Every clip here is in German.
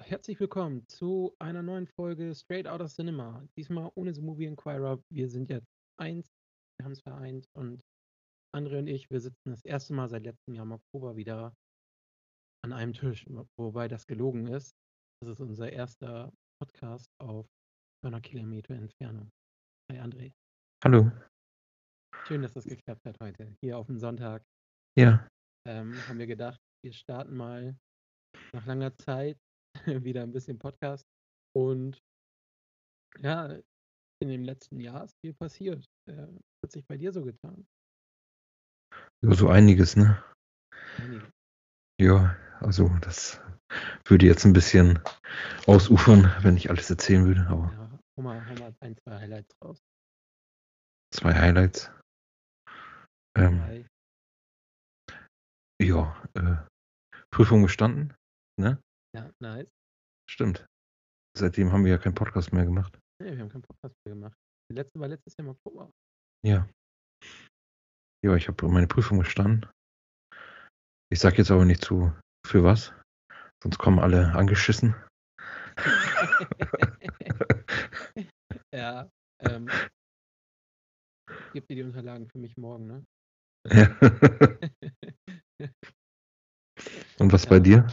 Herzlich willkommen zu einer neuen Folge Straight Outta Cinema. Diesmal ohne The Movie Inquirer. Wir sind jetzt eins, wir haben es vereint und André und ich, wir sitzen das erste Mal seit letztem Jahr im Oktober wieder an einem Tisch, wobei das gelogen ist. Das ist unser erster Podcast auf 200 Kilometer Entfernung. Hi André. Hallo. Schön, dass das geklappt hat heute. Hier auf dem Sonntag Ja. ähm, haben wir gedacht, wir starten mal nach langer Zeit wieder ein bisschen Podcast. Und ja, in dem letzten Jahr ist viel passiert. Äh, was hat sich bei dir so getan? Ja, so einiges, ne? Einige. Ja, also das würde jetzt ein bisschen ausufern, wenn ich alles erzählen würde, aber Ja, hau mal, hau mal ein, zwei Highlights raus. zwei Highlights. Ähm, ja, äh, Prüfung bestanden, ne? Ja, nice. Stimmt. Seitdem haben wir ja keinen Podcast mehr gemacht. Nee, wir haben keinen Podcast mehr gemacht. Die letzte war letztes Jahr im Oktober. Ja. Ja, ich habe meine Prüfung bestanden. Ich sag jetzt aber nicht zu für was, sonst kommen alle angeschissen. ja, ähm, gib dir die Unterlagen für mich morgen, ne? Ja. Und was bei Ja. dir?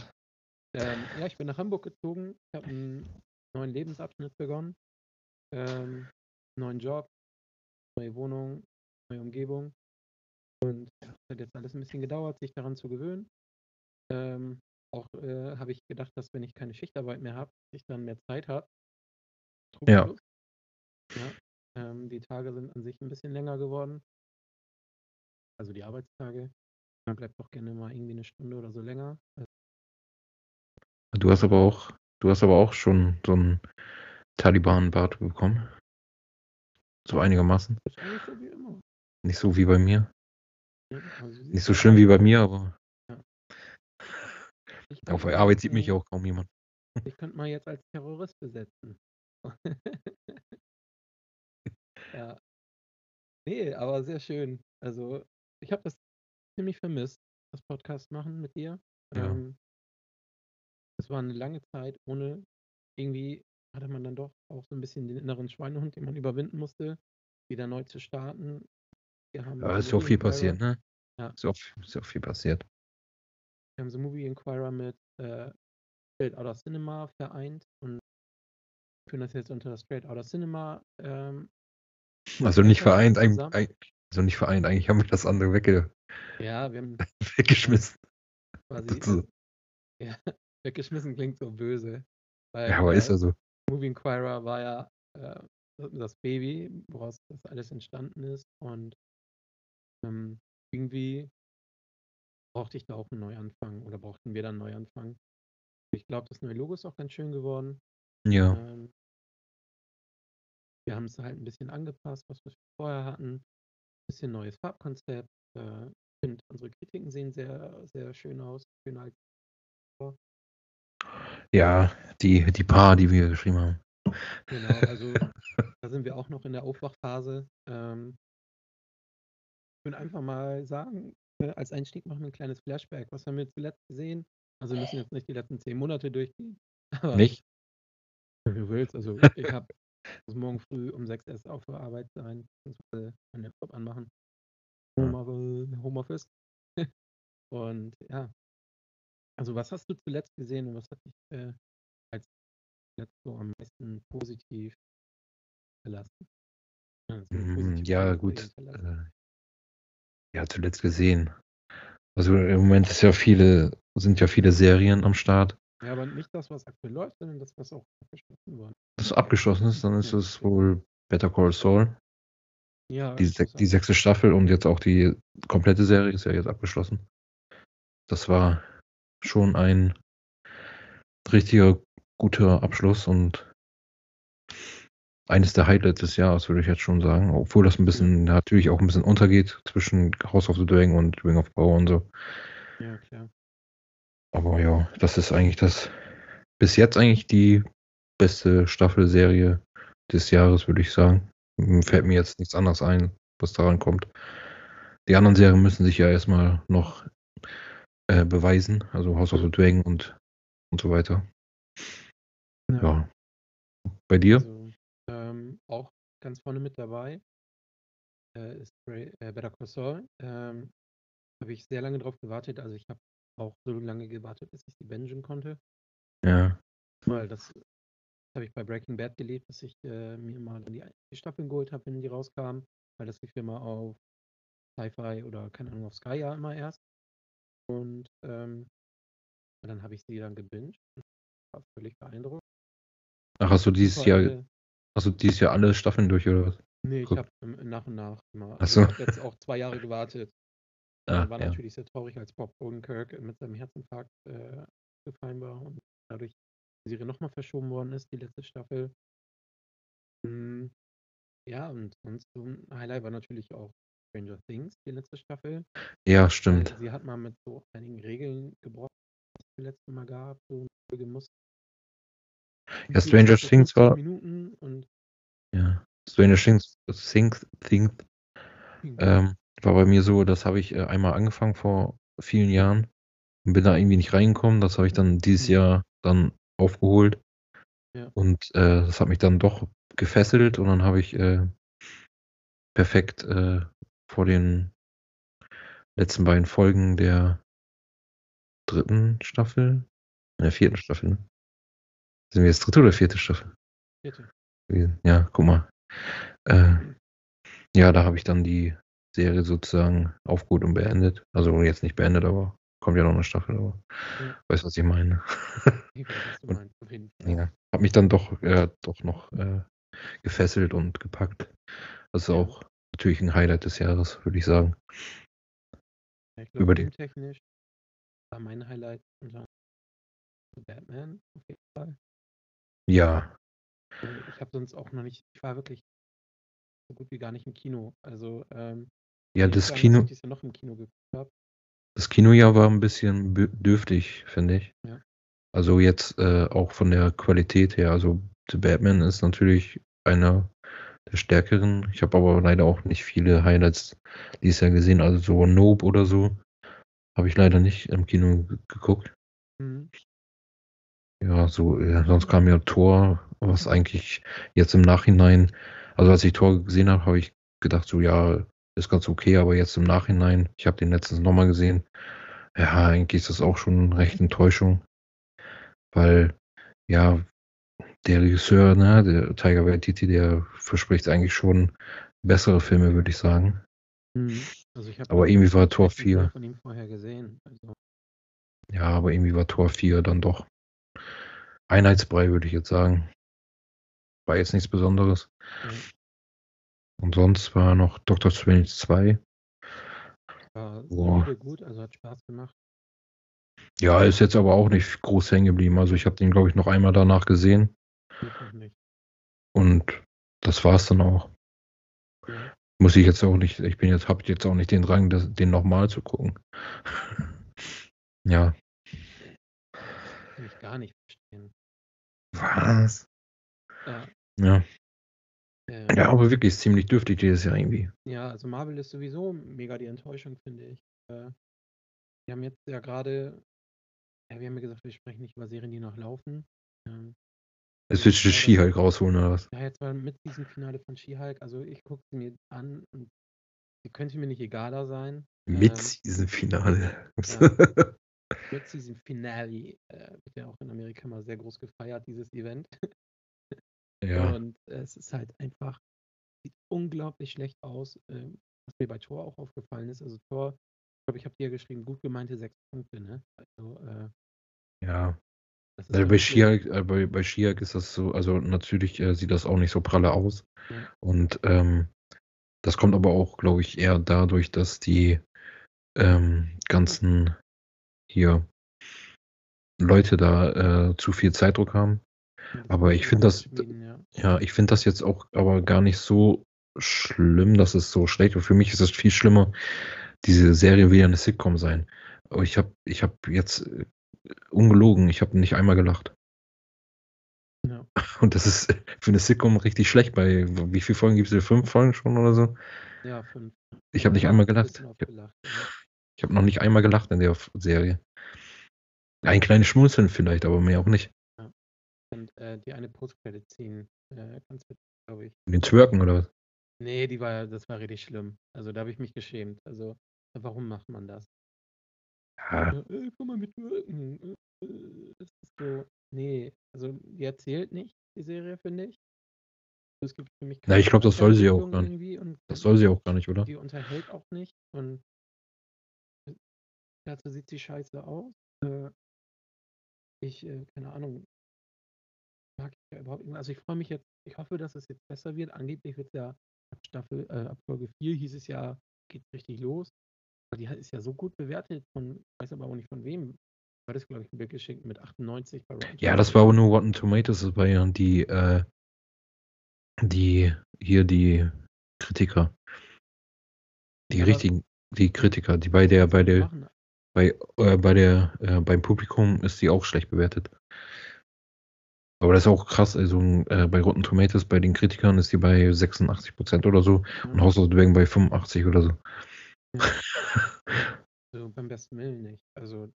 Ähm, ja, ich bin nach Hamburg gezogen. Ich habe einen neuen Lebensabschnitt begonnen. Ähm, neuen Job, neue Wohnung, neue Umgebung. Und es hat jetzt alles ein bisschen gedauert, sich daran zu gewöhnen. Ähm, auch äh, habe ich gedacht, dass wenn ich keine Schichtarbeit mehr habe, ich dann mehr Zeit habe. Ja. Ja, ähm, die Tage sind an sich ein bisschen länger geworden. Also die Arbeitstage. Man bleibt doch gerne mal irgendwie eine Stunde oder so länger. Du hast aber auch, du hast aber auch schon so einen Taliban-Bart bekommen. So einigermaßen. So wie immer. Nicht so wie bei mir. Also Nicht so ja schlimm wie bei mir, aber Ich auf der Arbeit sieht mich äh, auch kaum jemand. ich könnte mal jetzt als Terrorist besetzen. ja. Nee, aber sehr schön. Also, ich habe das ziemlich vermisst, das Podcast machen mit dir. Ja. Ähm, es war eine lange Zeit ohne irgendwie hatte man dann doch auch so ein bisschen den inneren Schweinehund, den man überwinden musste, wieder neu zu starten. Wir haben ist ja auch Movie viel Inquirer, passiert, ne? Ja. Ist ja auch, ist viel passiert. wir haben The Movie Inquirer mit äh, Straight Outta Cinema vereint und führen das jetzt unter das Straight Outta Cinema ähm, Also nicht vereint, eigentlich, zusammen. Also nicht vereint, eigentlich haben wir das andere wegge Ja, wir haben weggeschmissen. quasi ja, weggeschmissen klingt so böse. Weil, Ja, aber ist äh, ja so. Movie Inquirer war ja äh, das Baby, woraus das alles entstanden ist. Und ähm, irgendwie brauchte ich da auch einen Neuanfang oder brauchten wir dann einen Neuanfang. Ich glaube, das neue Logo ist auch ganz schön geworden. Ja. Ähm, wir haben es halt ein bisschen angepasst, was wir vorher hatten. Bisschen neues Farbkonzept. Äh, ich finde, unsere Kritiken sehen sehr, sehr schön aus. Schöner als Ja, die, die paar, die wir geschrieben haben. Genau, also da sind wir auch noch in der Aufwachphase. Ähm, ich würde einfach mal sagen, äh, als Einstieg machen wir ein kleines Flashback. Was haben wir zuletzt gesehen? Also wir müssen jetzt nicht die letzten zehn Monate durchgehen. Aber Nicht? wenn du willst, also ich habe muss morgen früh um 6 erst auf der Arbeit sein, beziehungsweise meinen Laptop anmachen. Homeoffice. Und ja. Also was hast du zuletzt gesehen und was hat dich äh, als zuletzt so am meisten positiv verlassen? Also Mm, positiv Ja, gut. hinterlassen? Äh, ja, zuletzt gesehen. Also im Moment ist ja viele, sind ja viele Serien am Start. Ja, aber nicht das, was aktuell läuft, sondern das, was auch abgeschlossen wurde. Das abgeschlossen ist, dann ist Ja. es wohl Better Call Saul. Ja, Die, interessant. die sechste Staffel und jetzt auch die komplette Serie ist ja jetzt abgeschlossen. Das war schon ein richtiger guter Abschluss und eines der Highlights des Jahres, würde ich jetzt schon sagen. Obwohl das ein bisschen natürlich auch ein bisschen untergeht zwischen House of the Dragon und Ring of Power und so. Ja, klar. Aber ja, das ist eigentlich das bis jetzt eigentlich die beste Staffelserie des Jahres, würde ich sagen. Fällt mir jetzt nichts anderes ein. was daran kommt. Die anderen Serien müssen sich ja erstmal noch äh, beweisen, also House of the Dragon und, und so weiter. Ja. ja. Bei dir? Also, ähm, auch ganz vorne mit dabei äh, ist Ray, äh, Better Call Saul. Ähm, habe ich sehr lange drauf gewartet. Also ich habe auch so lange gewartet, bis ich die bingen konnte. Ja. Weil das habe ich bei Breaking Bad gelebt, dass ich äh, mir mal dann die, die Staffeln geholt habe, wenn die rauskamen. Weil das lief immer auf Sci-Fi oder keine Ahnung, auf Sky ja immer erst. Und ähm, dann habe ich sie dann gebinged. War völlig beeindruckt. Ach, hast du dieses Jahr, alle, hast du dieses Jahr alle Staffeln durch oder was? Nee, ich habe nach und nach immer. Also ich habe jetzt auch zwei Jahre gewartet. Ah, war ja. natürlich sehr traurig, als Bob Odenkirk mit seinem Herzinfarkt äh, gefallen war und dadurch die Serie nochmal verschoben worden ist, die letzte Staffel. Hm, ja, und sonst so ein Highlight war natürlich auch Stranger Things, die letzte Staffel. Ja, stimmt. Weil sie hat mal mit so einigen Regeln gebrochen, die es das letzte Mal gab. So eine muss ja, Stranger Things war. Minuten und ja, Stranger Things, Things, Things ähm, war bei mir so, das habe ich äh, einmal angefangen vor vielen Jahren und bin da irgendwie nicht reingekommen. Das habe ich dann dieses mhm. Jahr dann aufgeholt. Ja. Und äh, das hat mich dann doch gefesselt und dann habe ich äh, perfekt äh, vor den letzten beiden Folgen der dritten Staffel, der vierten Staffel, ne? Sind wir jetzt dritte oder vierte Staffel? Vierte. Ja, guck mal. Äh, ja, da habe ich dann die Serie sozusagen aufgeholt und beendet. Also jetzt nicht beendet, aber kommt ja noch eine Staffel, aber ja. weißt was ich meine. Ich weiß, was meinst, auf jeden Fall. Ja, hat mich dann doch, äh, doch noch äh, gefesselt und gepackt. Das ist auch natürlich ein Highlight des Jahres, würde ich sagen. Ja, ich glaube, technisch war mein Highlight Batman auf jeden Fall. Ja. Ich habe sonst auch noch nicht, ich war wirklich so gut wie gar nicht im Kino. Also ähm, ja, das Kino. Ich ja Kino. Das Kinojahr war ein bisschen dürftig, finde ich. Ja. Also jetzt äh, auch von der Qualität her. Also The Batman ist natürlich einer der stärkeren. Ich habe aber leider auch nicht viele Highlights dieses Jahr gesehen. Also so Nope oder so habe ich leider nicht im Kino geguckt. Mhm. Ja, so, ja, sonst kam ja Tor, was eigentlich jetzt im Nachhinein, also als ich Tor gesehen habe, habe ich gedacht, so ja, ist ganz okay, aber jetzt im Nachhinein, ich habe den letztens nochmal gesehen, ja, eigentlich ist das auch schon recht Enttäuschung, weil, ja, der Regisseur, ne, der Tiger Waititi, der verspricht eigentlich schon bessere Filme, würde ich sagen. Mhm. Also ich aber irgendwie war Tor 4. Von ihm vorher gesehen. Also. Ja, aber irgendwie war Tor 4 dann doch Einheitsbrei, würde ich jetzt sagen. War jetzt nichts Besonderes. Mhm. Und sonst war noch Dr. Strange 2. War solide gut, also hat Spaß gemacht. Ja, ist jetzt aber auch nicht groß hängen geblieben. Also ich habe den, glaube ich, noch einmal danach gesehen. Und das war es dann auch. Ja. Muss ich jetzt auch nicht, ich bin jetzt, habe jetzt auch nicht den Drang, das, den nochmal zu gucken. ja. Kann ich gar nicht verstehen. Was? Ja. Ja. Ähm, ja, aber wirklich ziemlich dürftig dieses Jahr irgendwie. Ja, also Marvel ist sowieso mega die Enttäuschung, finde ich. Äh, wir haben jetzt ja gerade, ja, wir haben ja gesagt, wir sprechen nicht über Serien, die noch laufen. Ähm, es wird She-Hulk rausholen oder was? Ja, jetzt mal mit diesem Finale von She-Hulk, also ich gucke sie mir an und sie könnte mir nicht egaler sein. Mit ähm, diesem Finale. Ja. Mit diesem Finale äh, wird ja auch in Amerika mal sehr groß gefeiert, dieses Event. Ja. Und es ist halt einfach, sieht unglaublich schlecht aus, ähm, was mir bei Tor auch aufgefallen ist. Also Tor, ich glaube, ich habe dir geschrieben, gut gemeinte sechs Punkte, ne? Also, äh, ja. Also bei Schiak, äh, bei, bei Schiak ist das so, also natürlich äh, sieht das auch nicht so pralle aus. Ja. Und ähm, das kommt aber auch, glaube ich, eher dadurch, dass die ähm, ganzen hier Leute da äh, zu viel Zeitdruck haben. Aber ich finde das, ja, ich finde das jetzt auch aber gar nicht so schlimm, dass es so schlecht wird. Für mich ist es viel schlimmer, diese Serie wieder eine Sitcom sein. Aber ich habe ich hab jetzt äh, ungelogen, ich habe nicht einmal gelacht. Ja. Und das ist für eine Sitcom richtig schlecht. Bei wie viele Folgen gibt es? Fünf Folgen schon oder so? Ja, fünf. Ich habe nicht Ja, einmal ein gelacht. Ich habe noch nicht einmal gelacht in der Serie. Ein kleines Schmunzeln vielleicht, aber mehr auch nicht. Und äh, die eine Post-Credit-Scene, äh, ganz witzig, glaube ich. Den Twerken oder was? Nee, die war, das war richtig schlimm. Also da habe ich mich geschämt. Also, warum macht man das? Ja, Äh, guck mal mit Wirken. Äh, äh, das ist so. Nee, also die erzählt nicht, die Serie, finde ich. Es gibt für mich Na, ich glaube, das soll sie auch gar nicht. Das soll sie auch gar nicht, oder? die unterhält auch nicht und äh, dazu sieht sie scheiße aus. Ich, äh, keine Ahnung, mag ich ja überhaupt nicht. Also ich freue mich jetzt, ich hoffe, dass es jetzt besser wird. Angeblich wird es ja ab Staffel, äh, ab Folge 4 hieß es ja, geht richtig los. Aber die ist ja so gut bewertet von, weiß aber auch nicht von wem. War das, glaube ich, ein Bild geschickt mit 98 bei Rotten Ja, das war aber nur Rotten Tomatoes. Das war ja die, äh, die, hier die Kritiker. Die Ja, richtigen, die Kritiker, die bei der, bei der, bei, äh, bei der, äh, beim Publikum ist die auch schlecht bewertet. Aber das ist auch krass, also äh, bei Rotten Tomatoes, bei den Kritikern ist die bei 86% oder so und Ja. House of the Dragon bei 85 oder so. Also beim besten Willen nicht. Also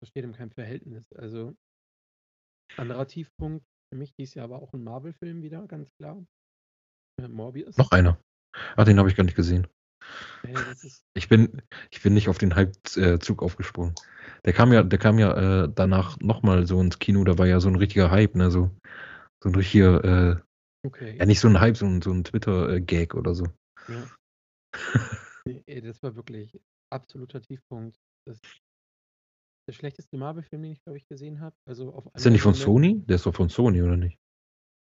das steht in keinem Verhältnis. Also anderer Tiefpunkt für mich dies Jahr aber auch ein Marvel-Film wieder, ganz klar. Äh, Morbius. Noch einer. Ah, den habe ich gar nicht gesehen. Ich bin, ich bin nicht auf den Hype-Zug aufgesprungen. Der kam ja, der kam ja äh, danach nochmal so ins Kino, da war ja so ein richtiger Hype, ne? So, so ein richtiger, äh, okay. ja nicht so ein Hype, so ein, so ein Twitter-Gag oder so. Ja. Nee, das war wirklich absoluter Tiefpunkt. Das der schlechteste Marvel-Film, den ich, glaube ich, gesehen habe. Also auf Ist der nicht von Sony? Der ist doch von Sony, oder nicht?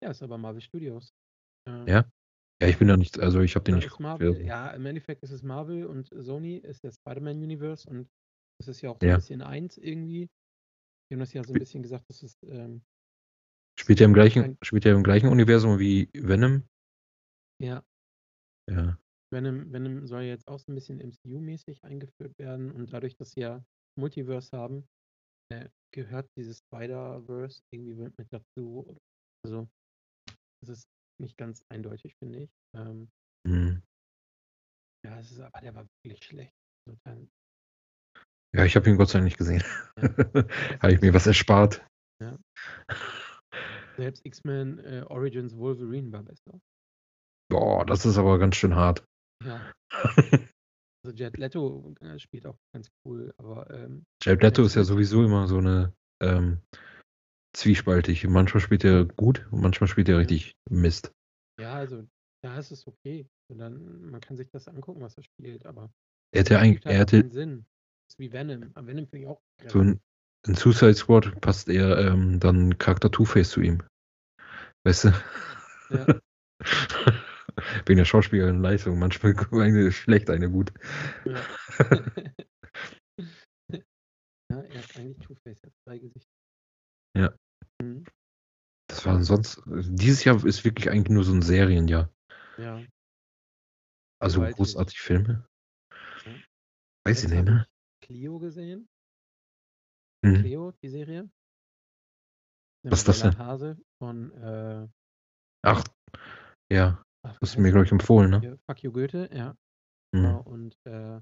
Ja, ist aber Marvel Studios. Ähm, Ja? Ja, ich bin da nicht, also ich habe den nicht. Marvel, wer- ja, im Endeffekt ist es Marvel und Sony ist der Spider-Man-Universe und das ist ja auch so Ja. ein bisschen eins irgendwie. Die haben das ja so ein bisschen gesagt, dass es ähm, Spielt er im gleichen, spielt er im gleichen Universum wie Venom? ja, Ja. Venom, Venom soll jetzt auch so ein bisschen MCU-mäßig eingeführt werden und dadurch, dass sie ja Multiverse haben, äh, gehört dieses Spider-Verse irgendwie mit mit dazu. Also, das ist nicht ganz eindeutig, finde ich. Ähm, Hm. ja, es ist aber der war wirklich schlecht. Also, dann, Ja, ich habe ihn Gott sei Dank nicht gesehen. Ja. habe ich mir was erspart. selbst X-Men äh, Origins Wolverine war besser. Boah, das ist aber ganz schön hart. Ja, also Jet Leto äh, spielt auch ganz cool, aber ähm, Jared Leto Ja, ist ja sowieso immer so eine ähm, zwiespaltig. Manchmal spielt er gut und manchmal spielt er richtig Mist. ja, also da ist es okay. Und dann, man kann sich das angucken, was er spielt, aber Er hätte eigentlich, halt er auch hätte keinen Sinn. Das ist wie Venom. Aber Venom finde ich auch so ein, in Suicide Squad passt er ähm, dann Charakter Two-Face zu ihm. Weißt du? Ja. Wegen der schauspielerischen Leistung. Manchmal eine schlecht, eine gut. Ja. ja, er ist eigentlich Two-Face, er hat zwei Gesichter. Ja. Mhm. Das war sonst. Dieses Jahr ist wirklich eigentlich nur so ein Serienjahr. Ja. Also Gewaltig. großartig Filme. Ja. Weiß ich nicht, ne? ich Clio gesehen. Mhm. Cleo, die Serie. Was ist das denn? Hase von, äh, Ach, ja. ach, Hast du mir, glaube ich, empfohlen, ne? Fuck You Goethe, ja. Mhm. Genau, und äh,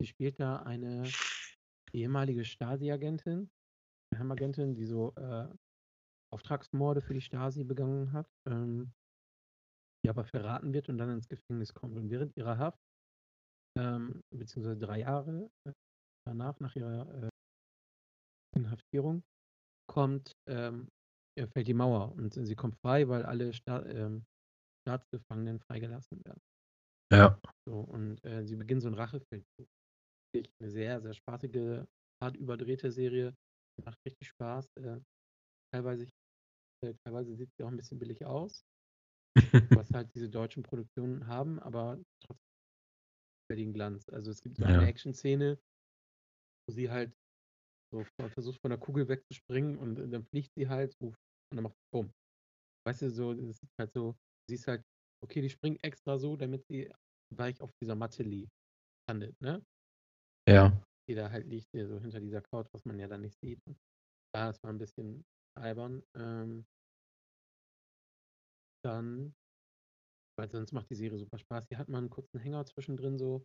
sie spielt da eine ehemalige Stasi-Agentin, Geheimagentin, die so äh, Auftragsmorde für die Stasi begangen hat, ähm, die aber verraten wird und dann ins Gefängnis kommt. Und während ihrer Haft, ähm, beziehungsweise drei Jahre äh, danach, nach ihrer äh, Inhaftierung, kommt, ähm, ja, fällt die Mauer und sie kommt frei, weil alle Sta ähm, Staatsgefangenen freigelassen werden. Ja. So, und äh, sie beginnen so einen Rachefeldzug. Eine sehr, sehr spaßige, hart überdrehte Serie. Macht richtig Spaß. Äh, teilweise, äh, teilweise sieht sie auch ein bisschen billig aus, was halt diese deutschen Produktionen haben, aber trotzdem den Glanz. Also es gibt so eine Ja. Action-Szene, wo sie halt so versucht von der Kugel wegzuspringen und äh, dann fliegt sie halt so, und dann macht bumm. Weißt du, so, das ist halt so, du siehst halt, okay, die springt extra so, damit sie weich auf dieser Matte liegt, landet, ne? ja. Die da halt liegt, hier so hinter dieser Couch, was man ja dann nicht sieht. Und, ja, das war ein bisschen albern. Ähm, dann weil sonst macht die Serie super Spaß. Die hat mal einen kurzen Hänger zwischendrin so.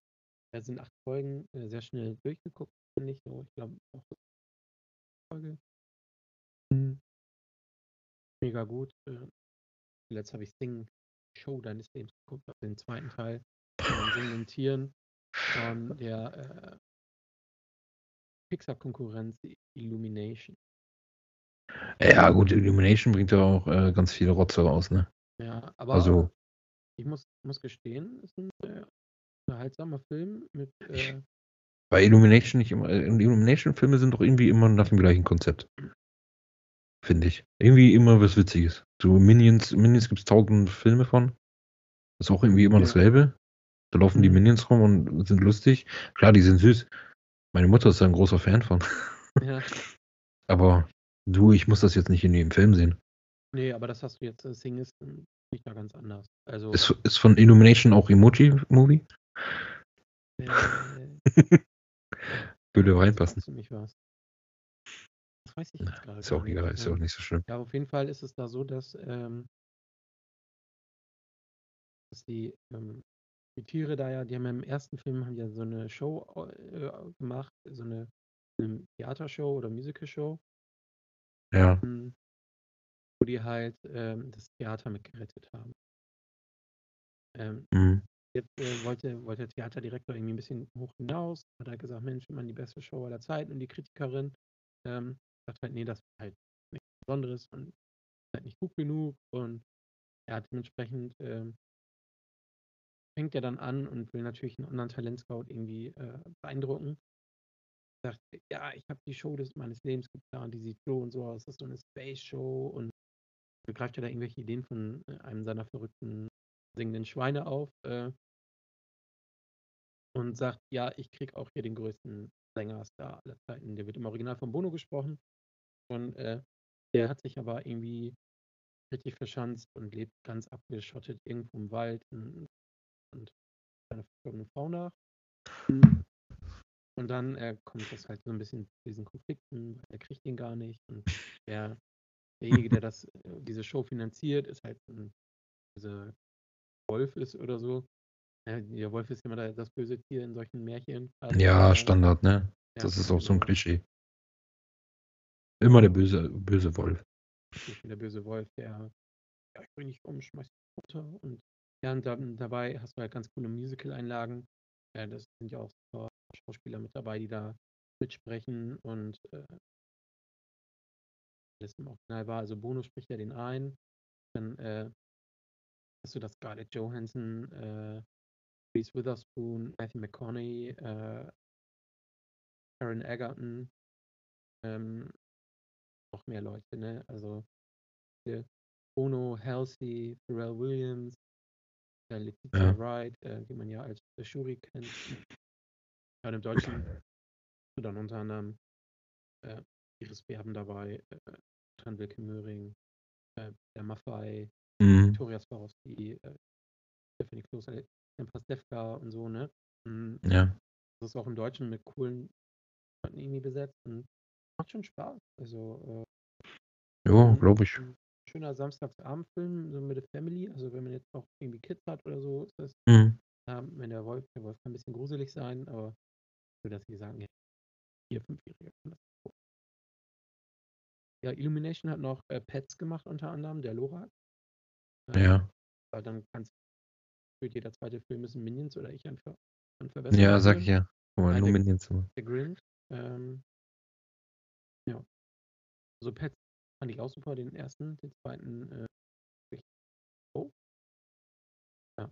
Da sind acht Folgen, äh, sehr schnell durchgeguckt, finde ich so. Ich glaube auch Folge. Mhm. Mega gut. Äh, zuletzt habe ich Sing Show deines Lebens geguckt, auf den zweiten Teil von den singenden Tieren von der äh, Pixar-Konkurrenz Illumination. Ja, gut, Illumination bringt ja auch äh, ganz viele Rotze raus, ne? Ja, aber Also, ich muss, muss gestehen, es ist ein äh, unterhaltsamer Film mit äh, bei Illumination nicht immer. äh, Illumination-Filme sind doch irgendwie immer nach dem gleichen Konzept. Finde ich. Irgendwie immer was Witziges. So Minions, Minions gibt es tausend Filme von. Ist auch irgendwie immer Ja. dasselbe. Da laufen die Mhm. Minions rum und sind lustig. Klar, die sind süß. Meine Mutter ist da ein großer Fan von. ja, Aber du, ich muss das jetzt nicht in jedem Film sehen. nee, aber das hast du jetzt, äh, Sing ist ähm, nicht da ganz anders. Also, Ist, ist von Illumination auch Emoji-Movie? äh, Würde reinpassen. Das weiß ich jetzt gerade Ist auch nicht. egal, ist ja auch Ähm, nicht so schlimm. Ja, auf jeden Fall ist es da so, dass, ähm, dass die, ähm, die Tiere da ja, die haben ja im ersten Film haben ja so eine Show äh, gemacht, so eine, eine Theatershow oder Musicalshow, Ja. ähm, wo die halt ähm, das Theater mit gerettet haben. Ähm, Mhm. jetzt äh, wollte, wollte der Theaterdirektor irgendwie ein bisschen hoch hinaus, hat halt gesagt, Mensch, man die beste Show aller Zeiten und die Kritikerin ähm, sagt halt, nee, das ist halt nichts Besonderes und halt nicht gut genug und er hat dementsprechend ähm, fängt er dann an und will natürlich einen anderen Talentscout irgendwie äh, beeindrucken. Sagt, ja, ich habe die Show des meines Lebens geplant, die sieht so und so aus, das ist so eine Space Show und begreift er da irgendwelche Ideen von äh, einem seiner verrückten singenden Schweine auf äh, und sagt, ja, ich krieg auch hier den größten Sängerstar aller Zeiten. Der wird im Original von Bono gesprochen und äh, der hat sich aber irgendwie richtig verschanzt und lebt ganz abgeschottet irgendwo im Wald und, und seiner verstorbenen Frau nach. Und dann äh, kommt das halt so ein bisschen zu diesen Konflikten, weil er kriegt ihn gar nicht. Und der, derjenige, der das, äh, diese Show finanziert, ist halt ein dieser Wolf ist oder so. Ja, der Wolf ist immer da, das böse Tier in solchen Märchen. quasi. Ja, Standard, ne? ja, Das ist auch so ein. Klischee. Immer der böse, böse Wolf. Der böse Wolf, der, ja, ich bring dich um, schmeiß dich runter. Und ja, und dann, dabei hast du halt ganz coole Musical-Einlagen. Ja, das sind ja auch super Schauspieler mit dabei, die da mitsprechen und äh, das im Original war. Also Bono spricht ja den ein. Dann äh, hast du das Scarlett Johansson, äh, Reese Witherspoon, Matthew McConaughey, äh, Aaron Egerton, ähm, noch mehr Leute, ne? Also hier Bono, Halsey, Pharrell Williams, äh, Letitia Ja. Wright, äh, die man ja als äh, Shuri kennt. Ja, und im Deutschen dann unter anderem äh, Iris Berben dabei, äh, Tran Wilke Möhring, äh, der Maffei, Mhm. Victoria Swarovski, äh, Stephanie Kloster, Pastewka und so, ne? Mhm. Ja. Das ist auch im Deutschen mit coolen Leuten irgendwie besetzt und macht schon Spaß. Also äh, ein- glaube ich. schöner Samstagsabendfilm, so mit der Family. Also wenn man jetzt noch irgendwie Kids hat oder so, ist das, Mhm. ähm, wenn der Wolf, der Wolf kann ein bisschen gruselig sein, aber dass sie sagen, ja, vier, fünfjährige kann das gucken. Ja, Illumination hat noch äh, Pets gemacht unter anderem, der Lorak. Ähm, Ja. Dann kannst für jeder zweite Film müssen Minions oder ich einfach an Ja, sag ich ja. Mal, Nein, nur der- Zimmer. Der Grinch. Ähm, ja. Also Pets fand ich auch super, den ersten, den zweiten äh, oh. Ja.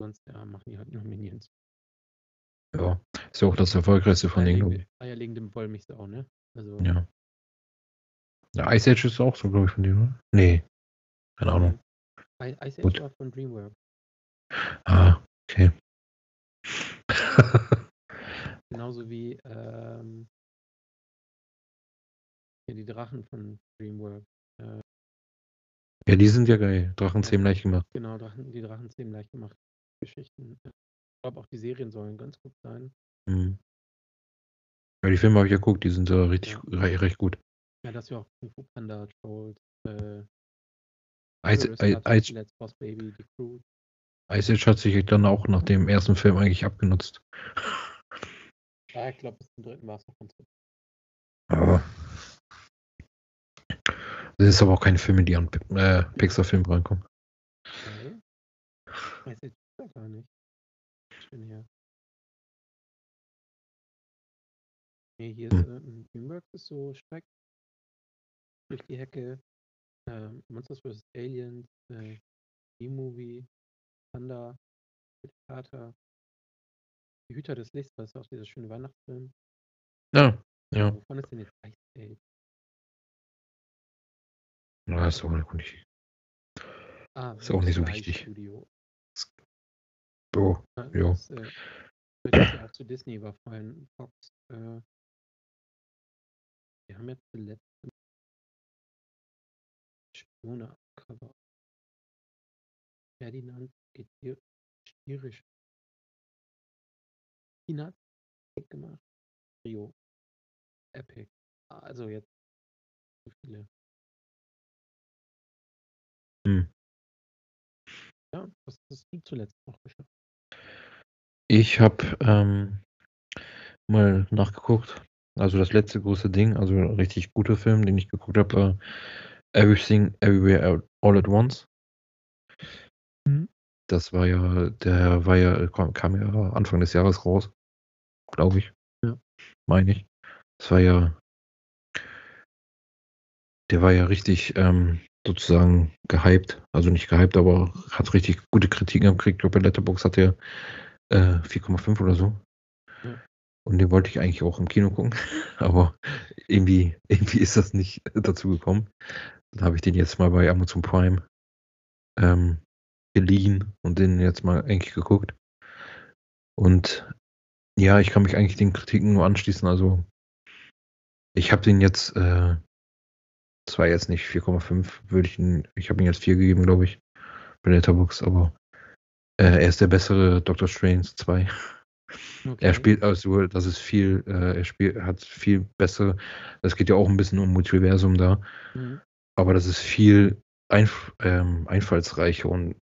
Sonst ja, machen die halt nur Minions. Ja. Ist ja auch das erfolgreichste von Eierlegende, eierlegende Wollmilchsau, ne? Also. Ja. Ja, Ice Age ist auch so, glaube ich, von denen, oder? Nee. Keine Ahnung. I- Ice Age Gut. war von DreamWorks. Ah, okay. Genauso wie ähm, ja, die Drachen von DreamWorks. Äh, ja, die sind ja geil. Drachenzähmen leicht gemacht. genau, Drachen, die Drachenzähmen leicht gemacht. Geschichten. Ich glaube auch die Serien sollen ganz gut sein. Mhm. Ja, die Filme habe ich ja geguckt, die sind ja richtig Ja. re recht gut. Ja, das ist ja auch Kung Fu Panda, Trolls, äh, Ice, Icarus I- hat Ice, Let's Boss Baby, die Crew. Ice Age hat sich dann auch nach dem ersten Film eigentlich abgenutzt. Ja, ich glaube, bis zum dritten war es noch ganz gut. Aber das ist aber auch keine Filme, die an äh, Pixar-Film reinkommen. Okay. Weiß ich ja gar nicht. Schön hier. Nee, hier ist ähm, Dreamworks ist so Schreck durch die Hecke. Ähm, Monsters vs. Aliens, äh, B-Movie, Thunder, Kater, Die Hüter des Lichts, das ist auch dieser schöne Weihnachtsfilm. Ja, ja. Wovon ist denn jetzt Ice Age? Na, ist auch nicht. Ah, Ist auch nicht so wichtig. Studio. So, Ja, Ja. Das äh, auch zu Disney überfallen. Fox. Äh, wir haben jetzt zuletzt Spione am Cover. Ferdinand geht hier stierisch. China hat gemacht. Rio. Epic. Also jetzt zu viele. Hm. Ja, was hast du zuletzt noch geschafft? Ich habe ähm, mal nachgeguckt. Also das letzte große Ding, also ein richtig guter Film, den ich geguckt habe, war Everything Everywhere All at Once. Mhm. Das war ja, der war ja, kam, kam ja Anfang des Jahres raus, glaube ich. Ja. Meine ich. Das war ja, der war ja richtig ähm, sozusagen gehypt. Also nicht gehypt, aber hat richtig gute Kritiken gekriegt. Ich glaube, bei Letterboxd hat er äh, 4,5 oder so. Ja. Und den wollte ich eigentlich auch im Kino gucken. Aber irgendwie, irgendwie ist das nicht dazu gekommen. Dann habe ich den jetzt mal bei Amazon Prime ähm, geliehen und den jetzt mal eigentlich geguckt. Und ja, ich kann mich eigentlich den Kritiken nur anschließen. Also ich habe den jetzt, äh, zwar jetzt nicht 4,5, würde ich ihn, ich habe ihn jetzt 4 gegeben, glaube ich, bei Letterboxd, aber äh, er ist der bessere Doctor Strange 2. Okay. Er spielt also, das ist viel, äh, er spielt, hat viel bessere, das geht ja auch ein bisschen um Multiversum da, Mhm. aber das ist viel einf ähm, einfallsreicher und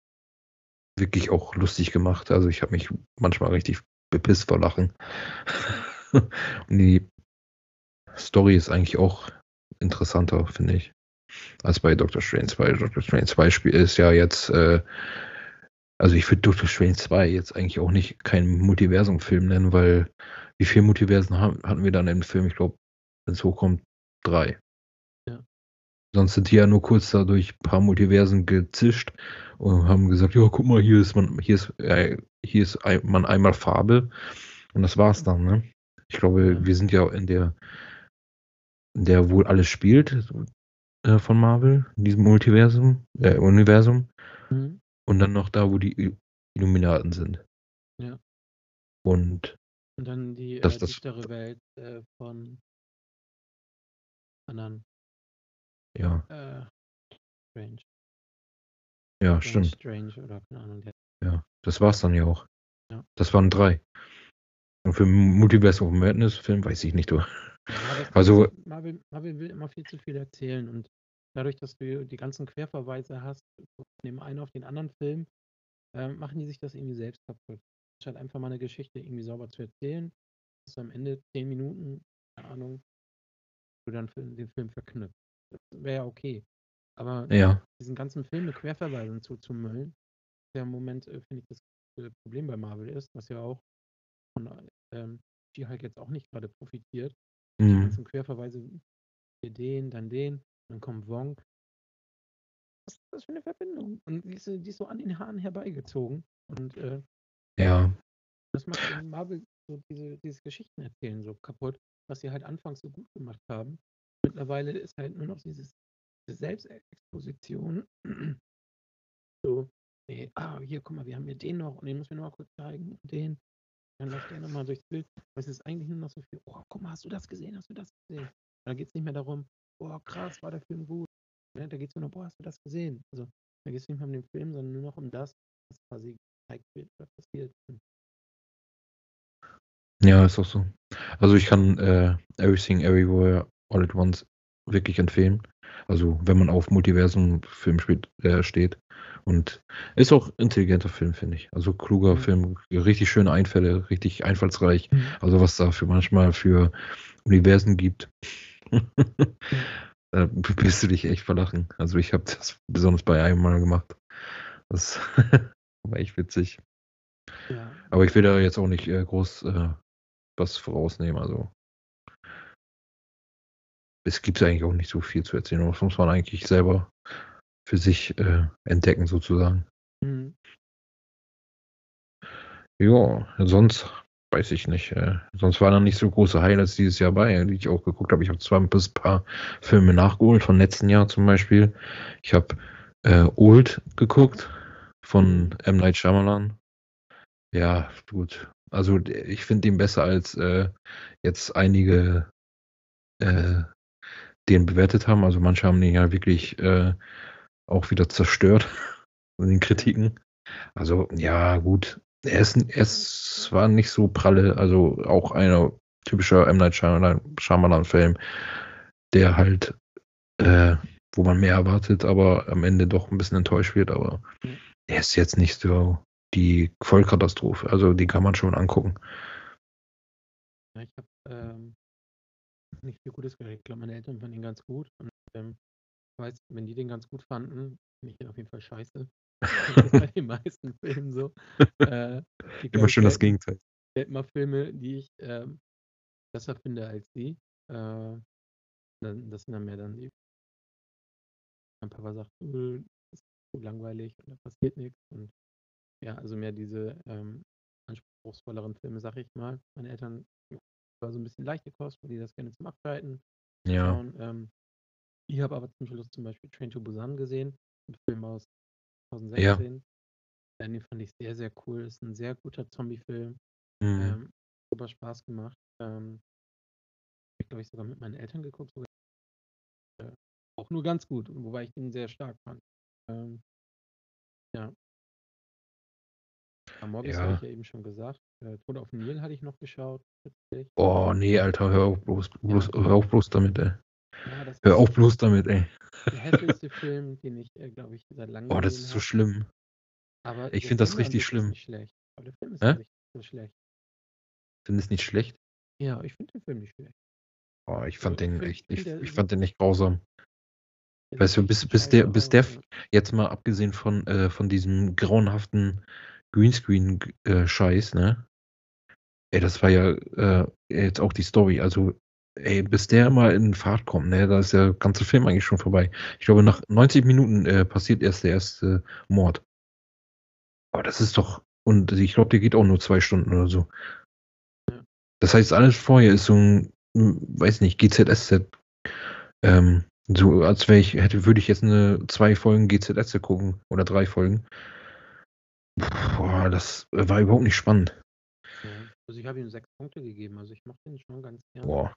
wirklich auch lustig gemacht. Also ich habe mich manchmal richtig bepisst vor Lachen. und die Story ist eigentlich auch interessanter, finde ich, als bei Doctor Strange 2. Doctor Strange 2 Spiel ist ja jetzt, äh, also ich würde Doctor Strange 2 jetzt eigentlich auch nicht keinen Multiversum-Film nennen, weil wie viele Multiversen haben, hatten wir dann im Film? Ich glaube, wenn es hochkommt, drei. Ja. Sonst sind die ja nur kurz da durch ein paar Multiversen gezischt und haben gesagt, ja, guck mal, hier ist man, hier ist, äh, hier ist ein, man einmal Farbe und das war's dann, ne? Ich glaube, Ja. wir sind ja in der, in der wohl alles spielt äh, von Marvel, in diesem Multiversum, äh, Universum Mhm. Und dann noch da, wo die Illuminaten sind. Ja. Und Und dann die Das- äh, das- dichtere Welt äh, von anderen ja, äh, Strange. ja, Strange, stimmt. Strange oder keine Ahnung. Ja, das war's dann ja auch. Ja. Das waren drei. Und für Multiverse of Madness Film weiß ich nicht, du. ja, das, Also- das, Marvel, Marvel will immer viel zu viel erzählen und dadurch, dass du die ganzen Querverweise hast, von dem einen auf den anderen Film, äh, machen die sich das irgendwie selbst kaputt. Statt einfach mal eine Geschichte irgendwie sauber zu erzählen, ist am Ende zehn Minuten, keine Ahnung, du dann den Film verknüpft. Das wäre ja okay. Aber Ja, diesen ganzen Film mit Querverweisen zuzumüllen, der im Moment, äh, finde ich, das äh, Problem bei Marvel ist, was ja auch von ähm, She-Hulk jetzt auch nicht gerade profitiert. Die mhm. ganzen Querverweise, hier den, dann den, dann kommt Wong. Was ist das für eine Verbindung? Und die ist, die ist so an den Haaren herbeigezogen. Und äh, ja, das macht Marvel so diese, dieses Geschichtenerzählen so kaputt, was sie halt anfangs so gut gemacht haben. Mittlerweile ist halt nur noch dieses, diese Selbstexposition. so, nee, ah, hier, guck mal, wir haben hier den noch und den müssen wir noch mal kurz zeigen und den. Dann läuft der nochmal durchs Bild. Aber Es ist eigentlich nur noch so viel, oh, guck mal, hast du das gesehen? Hast du das gesehen? Da geht es nicht mehr darum, boah, krass, war der Film gut. Ne? Da geht es nur noch, boah, hast du das gesehen? Also, da geht es nicht mehr um den Film, sondern nur noch um das, was quasi gezeigt wird oder passiert. Und ja, ist auch so. Also ich kann äh, Everything Everywhere All at Once wirklich empfehlen. Also wenn man auf Multiversum-Film äh, steht. Und ist auch intelligenter Film, finde ich. Also kluger Mhm. Film, richtig schöne Einfälle, richtig einfallsreich. Mhm. Also was da für manchmal für Universen gibt. da bist du dich echt verlachen. Also ich habe das besonders bei einem Mal gemacht. Das war echt witzig. Ja. Aber ich will da jetzt auch nicht äh, groß äh, was vorausnehmen. Also es gibt eigentlich auch nicht so viel zu erzählen. Das muss man eigentlich selber für sich äh, entdecken, sozusagen. Mhm. Ja, sonst weiß ich nicht. Äh, sonst waren da nicht so große Highlights dieses Jahr bei, die ich auch geguckt habe. Ich habe zwar ein paar Filme nachgeholt, von letzten Jahr zum Beispiel. Ich habe äh, Old geguckt von M. Night Shyamalan. Ja, gut. Also ich finde ihn besser als äh, jetzt einige äh, den bewertet haben. Also manche haben den ja wirklich äh, auch wieder zerstört in den Kritiken. Also ja, gut. Er ist, er ist zwar nicht so pralle, also auch ein typischer M. Night Shyamalan-Film, der halt, äh, wo man mehr erwartet, aber am Ende doch ein bisschen enttäuscht wird. Aber Mhm. er ist jetzt nicht so die Vollkatastrophe. Also die kann man schon angucken. Ja, ich habe ähm, nicht viel Gutes gehört. Ich glaube, meine Eltern fanden ihn ganz gut. Und ähm, ich weiß, wenn die den ganz gut fanden, finde ich ihn auf jeden Fall scheiße. Das ist bei den meisten Filmen so. Äh, Immer schön das Gegenteil. selten mal Filme, die ich ähm, besser finde als die. Äh, dann, das sind dann mehr dann die. Mein Papa sagt, "Äh, das ist zu langweilig und da passiert nichts. Und ja, also mehr diese ähm, anspruchsvolleren Filme, sag ich mal. Meine Eltern war so ein bisschen leichte Kost, weil die das gerne zum Abschalten Ja, schauen. Ähm, ich habe aber zum Schluss zum Beispiel Train to Busan gesehen, ein Film aus ja. 2016. Ja, den fand ich sehr, sehr cool. Ist ein sehr guter Zombie-Film. Mhm. Ähm, super Spaß gemacht. Ähm, ich glaube ich sogar mit meinen Eltern geguckt. Sogar. Äh, auch nur ganz gut, wobei ich ihn sehr stark fand. Ähm, ja. Ja, Morbius habe Ja. ich ja eben schon gesagt. Äh, Tod auf dem Nil hatte ich noch geschaut. Oh, nee, Alter, hör auf bloß, bloß, Ja. hör auf bloß damit, ey. Ja, Hör auf bloß damit, ey. der hässlichste Film, den ich, äh, glaube ich, seit langem Boah, das ist so schlimm. Aber Ich finde das Film richtig schlimm. nicht schlecht. Aber der Film ist Hä? nicht so schlecht. Findest nicht schlecht? Ja, ich finde den Film nicht schlecht. Oh, ich Also fand ich den echt, ich, ich fand den echt grausam. Weißt du, bis, bis der, bis der, jetzt mal abgesehen von, äh, von diesem grauenhaften Greenscreen-Scheiß, ne? Ey, das war ja äh, jetzt auch die Story. Also, ey, bis der mal in Fahrt kommt, ne, da ist der ganze Film eigentlich schon vorbei. Ich glaube, nach 90 Minuten äh, passiert erst der erste Mord. Aber das ist doch, und ich glaube, der geht auch nur zwei Stunden oder so. Das heißt, alles vorher ist so ein, hm, weiß nicht, GZSZ. Ähm, so als wäre ich, hätte, würde ich jetzt eine zwei Folgen GZSZ gucken oder drei Folgen. Boah, das war überhaupt nicht spannend. Also ich habe ihm sechs Punkte gegeben. Also ich mache den schon ganz gern. Boah.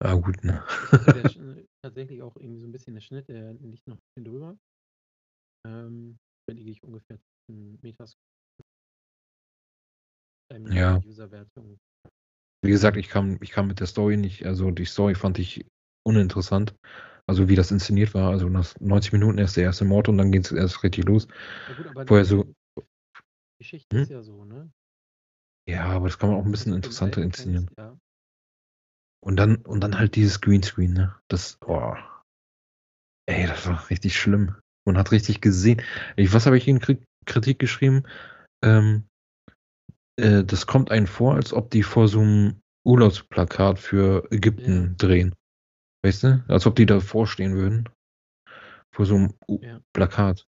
Ah, gut, ne? Also Sch- tatsächlich auch irgendwie so ein bisschen der Schnitt, der liegt noch ein bisschen drüber. Ähm, da liege ich ungefähr zwischen Metas ähm, Ja. Userwertung. Wie gesagt, ich kam, ich kam mit der Story nicht, also die Story fand ich uninteressant. Also wie das inszeniert war. Also nach 90 Minuten erst der erste Mord und dann geht es erst richtig los. Gut, Vorher die, so, Geschichte hm? ist ja so, ne? Ja, aber das kann man auch ein Wenn bisschen interessanter inszenieren. ja. Und dann, und dann halt dieses Greenscreen, ne? Das, oh, ey, das war richtig schlimm. Man hat richtig gesehen. Ich, was habe ich in Kri- Kritik geschrieben? Ähm, äh, das kommt einem vor, als ob die vor so einem Urlaubsplakat für Ägypten Ja, drehen. Weißt du? Als ob die davor stehen würden. Vor so einem U ja. Plakat.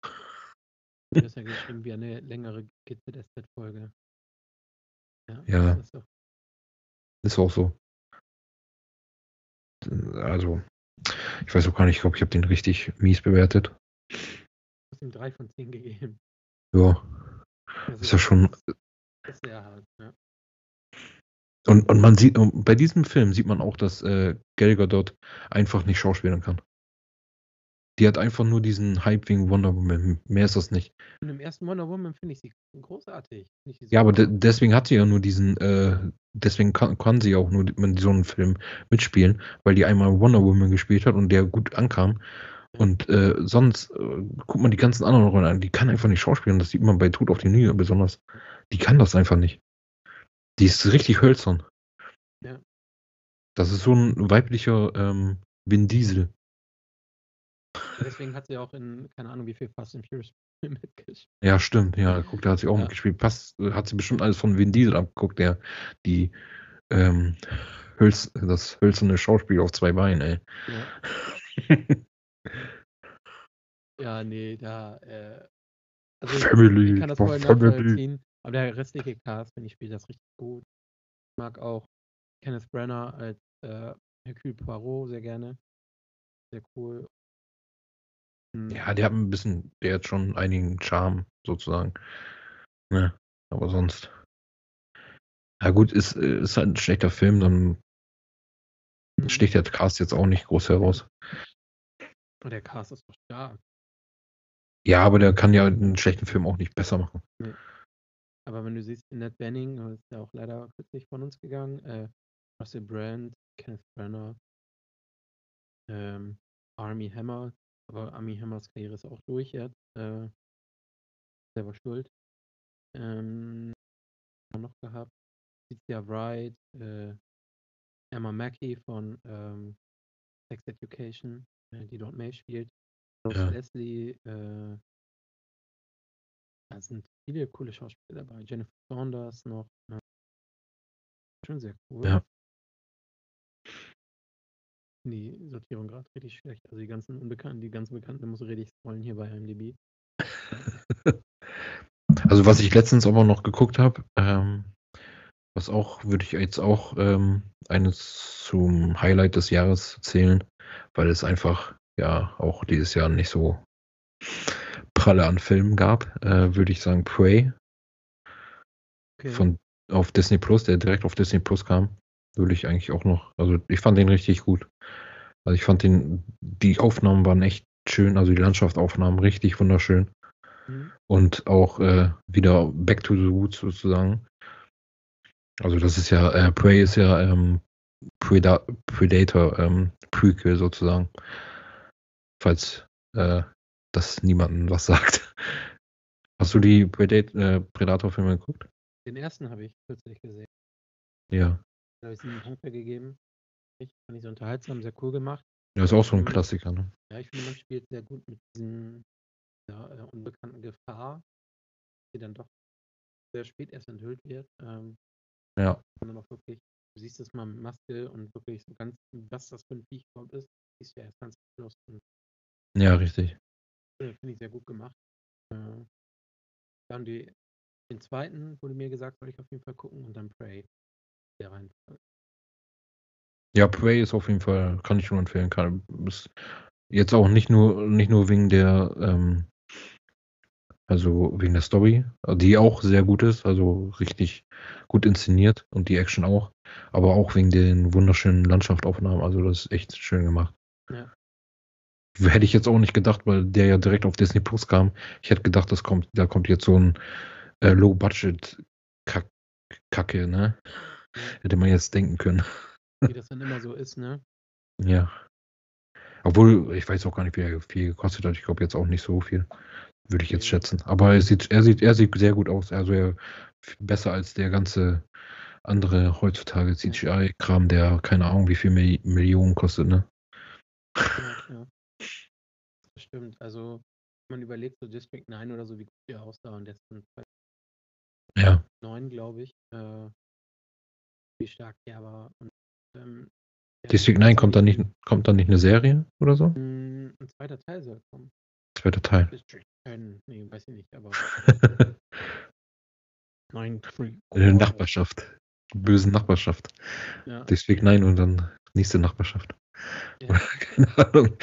Du hast ja geschrieben wie eine längere GZSZ-Folge. Ja, Ja, das ist doch. ist auch so. Also, ich weiß auch gar nicht, ich glaube, ich habe den richtig mies bewertet. Du hast ihm drei von zehn gegeben. Ja, Das ist ja schon. ist sehr hart, ja. Und, und man sieht, bei diesem Film sieht man auch, dass äh, Gal Gadot einfach nicht schauspielen kann. Die hat einfach nur diesen Hype wegen Wonder Woman. Mehr ist das nicht. Und im ersten Wonder Woman finde ich sie großartig. Ich sie Ja, aber de deswegen hat sie ja nur diesen, äh deswegen kann kann sie auch nur in so 'nem Film mitspielen, weil die einmal Wonder Woman gespielt hat und der gut ankam. Und, äh, sonst, äh, guck mal die ganzen anderen Rollen an, die kann einfach nicht schauspielen. Das sieht man bei Tod auf die Nile besonders. Die kann das einfach nicht. Die ist richtig hölzern. Ja. Das ist so 'n weiblicher, ähm, Vin Diesel. Deswegen hat sie auch in keine Ahnung, wie viel Fast and Furious mitgespielt. Ja, stimmt. Ja, guck, da hat sie auch Ja. mitgespielt. Passt hat sie bestimmt alles von Vin Diesel abgeguckt, der die, ähm, hölz das hölzerne Schauspiel auf 2 Beinen, ey. Ja. Ja, ne, da, äh also, Family, ich kann das voll nachvollziehen, aber der restliche Cast, finde ich, spielt das richtig gut. Ich mag auch Kenneth Branagh als, äh, Hercule Poirot sehr gerne. Sehr cool. Hm. Ja, der hat 'n bisschen der hat schon einigen Charme sozusagen, ne? Aber sonst ja gut, ist äh, ist halt 'n schlechter Film, dann Mhm. sticht der Cast jetzt auch nicht groß heraus. Der Cast ist doch stark. Ja, aber der kann ja 'n schlechten Film auch nicht besser machen. Ne. Aber wenn du siehst, Bening, äh, ist ja auch leider kürzlich von uns gegangen, äh, Russell Brand, Kenneth Branagh ähm, Armie Hammer, aber Armie Hammers Karriere ist auch durch jetzt, äh selber schuld. Ähm, noch gehabt? Letitia Wright, äh, Emma Mackey von, ähm, Sex Education, äh, die dort May spielt. Ja. Leslie, äh da sind viele coole Schauspieler dabei. Jennifer Saunders noch, ne? Schon sehr cool. Ja. Die Sortierung grad richtig schlecht. Also, die ganzen Unbekannten die ganzen Bekannten, du richtig scrollen hier bei IMDb. Also, was ich letztens aber noch geguckt habe, ähm, was auch würde ich jetzt auch, ähm, eines zum Highlight des Jahres zählen, weil es einfach, ja, auch dieses Jahr nicht so pralle an Filmen gab, äh, würde ich sagen Prey. Okay. Von auf Disney Plus, der direkt auf Disney Plus kam, würde ich eigentlich auch noch also, ich fand den richtig gut. Also, ich fand den die Aufnahmen waren echt schön, also, die Landschaftsaufnahmen richtig wunderschön. Mhm. Und auch, äh, wieder back to the roots sozusagen. Also, das ist ja äh, Prey ist ja, ähm, Preda Predator, ähm, Prequel sozusagen. Falls, äh, das niemandem was sagt. Hast du die Predat äh, Predator-Filme geguckt? Den ersten habe ich kürzlich gesehen. Ja. Da habe ich 7 Punkte gegeben. Ich fand ich sehr unterhaltsam, sehr cool gemacht. Ja, ist auch so 'n Ähm, Klassiker, ne? ja, ich finde, man spielt sehr gut mit diesen ja, äh, unbekannten Gefahr, die dann doch sehr spät erst enthüllt wird. Ähm, Ja. und dann auch wirklich du siehst es mal mit Maske und wirklich so ganz was das für 'n Viech überhaupt ist, siehst du erst ganz und Ja, richtig. finde ich sehr gut gemacht. Äh, dann die den 2. wurde mir gesagt, soll ich auf jeden Fall gucken und dann Prey. Der Reihenfolge. Ja, Prey ist auf jeden Fall kann ich nur empfehlen. Kann jetzt auch nicht nur nicht nur wegen der, ähm also, wegen der Story, die auch sehr gut ist, also, richtig gut inszeniert und die Action auch, aber auch wegen den wunderschönen Landschaftsaufnahmen. Also, das ist echt schön gemacht. Ja. Hätte ich jetzt auch nicht gedacht, weil der ja direkt auf Disney Plus kam. Ich hätte gedacht, das kommt da kommt jetzt so 'n, äh, Low Budget Kack Kacke, ne? Hätte man jetzt denken können. Wie das dann immer so ist, ne? Ja. Obwohl, ich weiß auch gar nicht, wie er viel gekostet hat. Ich glaube jetzt auch nicht so viel, würde ich jetzt schätzen. Aber er sieht er sieht er sieht sehr gut aus. Also, er besser als der ganze andere heutzutage. CGI-Kram, der keine Ahnung, wie viel Milli Millionen kostet, ne? Ja. Das stimmt. Also, man überlegt, so District 9 oder so, wie gut der aussah und von Ja. 2009, glaube ich, äh wie stark der war und, ähm, District 9, kommt da nicht kommt da nicht 'ne Serie oder so? Hm, 'n 2. Teil soll kommen. 2. Teil. District 10, ne, weiß ich nicht, aber 9 Free In der Quarter. Nachbarschaft. Bösen Nachbarschaft. Ja. District 9 und dann nächste Nachbarschaft. Ja. Keine Ahnung.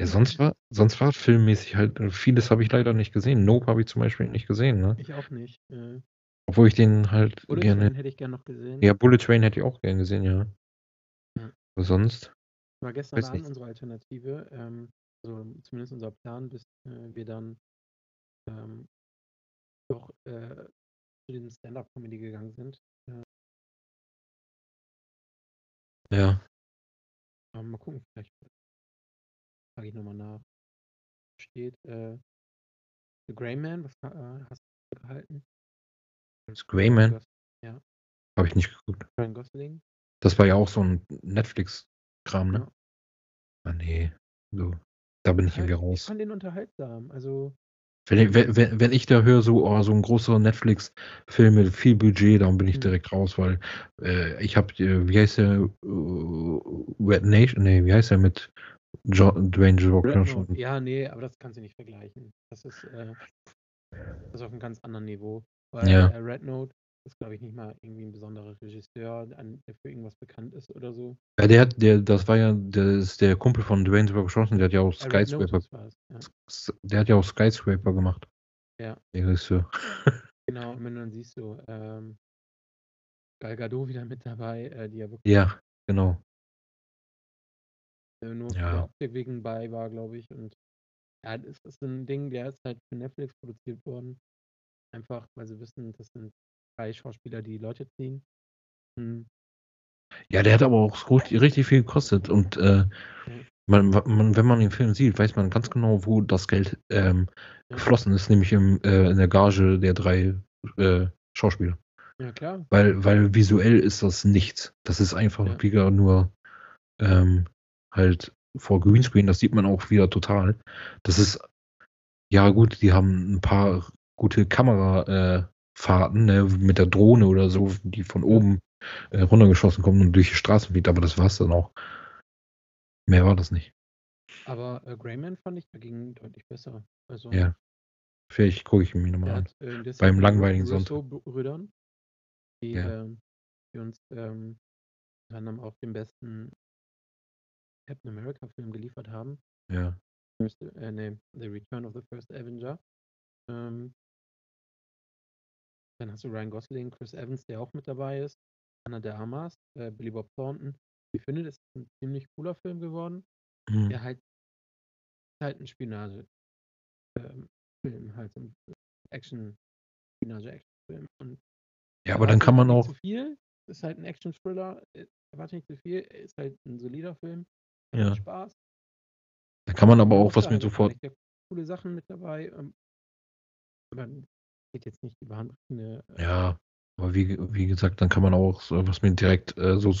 Ja, sonst war sonst war filmmäßig halt äh, vieles habe ich leider nicht gesehen. Nope habe ich zum Beispiel nicht gesehen, ne? Ich auch nicht. Äh Obwohl ich den halt Bullet gerne Train hätte ich gern noch gesehen. Ja, Bullet Train hätte ich auch gern gesehen, ja. Ja. Aber sonst War gestern Abend unsere Alternative, ähm, also zumindest unser Plan, bis äh, wir dann ähm, doch äh, zu dem Stand-up-Comedy gegangen sind. Äh, Ja. mal gucken, vielleicht frage ich nochmal nach. Steht äh, The Grey Man, was äh, hast du gehalten? Greyman Ja, habe ich nicht geguckt. Ryan Gosling. Das war ja auch so ein Netflix-Kram, ne? Ah, nee. So. Da bin ich irgendwie ich, ich raus. fand den unterhaltsam. Also, Wenn, ich- wenn, wenn ich da höre, so, oh, so ein großer Netflix-Film mit viel Budget, dann bin ich Hm. direkt raus, weil äh, ich habe, äh, wie heißt der, äh, Red Nation, nee, wie heißt der mit John, Dwayne Johnson? Note. Ja, nee, aber das kannst du nicht vergleichen. Das ist, äh, das ist auf einem ganz anderen Niveau. Weil Ja. Red Note ist, glaube ich, nicht mal irgendwie ein besonderer Regisseur, an, der für irgendwas bekannt ist oder so. Ja, der hat, der, das war ja, der ist der Kumpel von Dwayne Rock Johnson, der hat ja auch Red Skyscraper. Ja. Der hat ja auch Skyscraper gemacht. Ja. Der Regisseur. Genau, und wenn du dann siehst, so, ähm, Gal Gadot wieder mit dabei, äh, die ja wirklich Ja, genau. äh, nur Ja. Optik wegen bei war, glaube ich. Und ja, das ist ein Ding, der ist halt für Netflix produziert worden. Einfach, weil sie wissen, das sind drei Schauspieler, die Leute ziehen. Hm, Ja, der hat aber auch richtig, richtig viel gekostet und äh, man, man, wenn man den Film sieht, weiß man ganz genau, wo das Geld ähm, Ja. geflossen ist, nämlich im, äh, in der Gage der drei äh, Schauspieler. ja, klar. Weil, weil visuell ist das nichts. Das ist einfach Ja. wieder nur ähm, halt vor Greenscreen, das sieht man auch wieder total. Das ist, ja gut, die haben ein paar gute Kamerafahrten, äh, ne, mit der Drohne oder so, die von oben äh, runtergeschossen kommen und durch die Straßen fliegt, aber das war's dann auch. Mehr war das nicht. Aber äh, Greyman fand ich dagegen deutlich besser. Also, Ja. Vielleicht gucke ich mir nochmal an. äh, Beim langweiligen Sonntag. Russo-Brüdern, die, Ja. ähm, die uns ähm, anderem auch den besten Captain America-Film geliefert haben. Ja. First, äh, nee, The Return of the First Avenger. Ähm, dann hast du Ryan Gosling, Chris Evans, der auch mit dabei ist, Anna de Armas, äh, Billy Bob Thornton. Ich finde, das ist ein ziemlich cooler Film geworden, Mhm. der halt halt ein Spionage ähm, Film, halt ein Action Spionage Action Film und Ja, aber dann kann man auch, zu viel, ist halt ein Action Thriller, äh, erwarte nicht zu viel, ist halt ein solider Film, ja, Spaß. da kann man aber auch, was mir sofort, coole Sachen mit dabei, ähm, geht jetzt nicht über handbrechende äh, ja, aber wie, wie gesagt, dann kann man auch, was mir direkt äh, so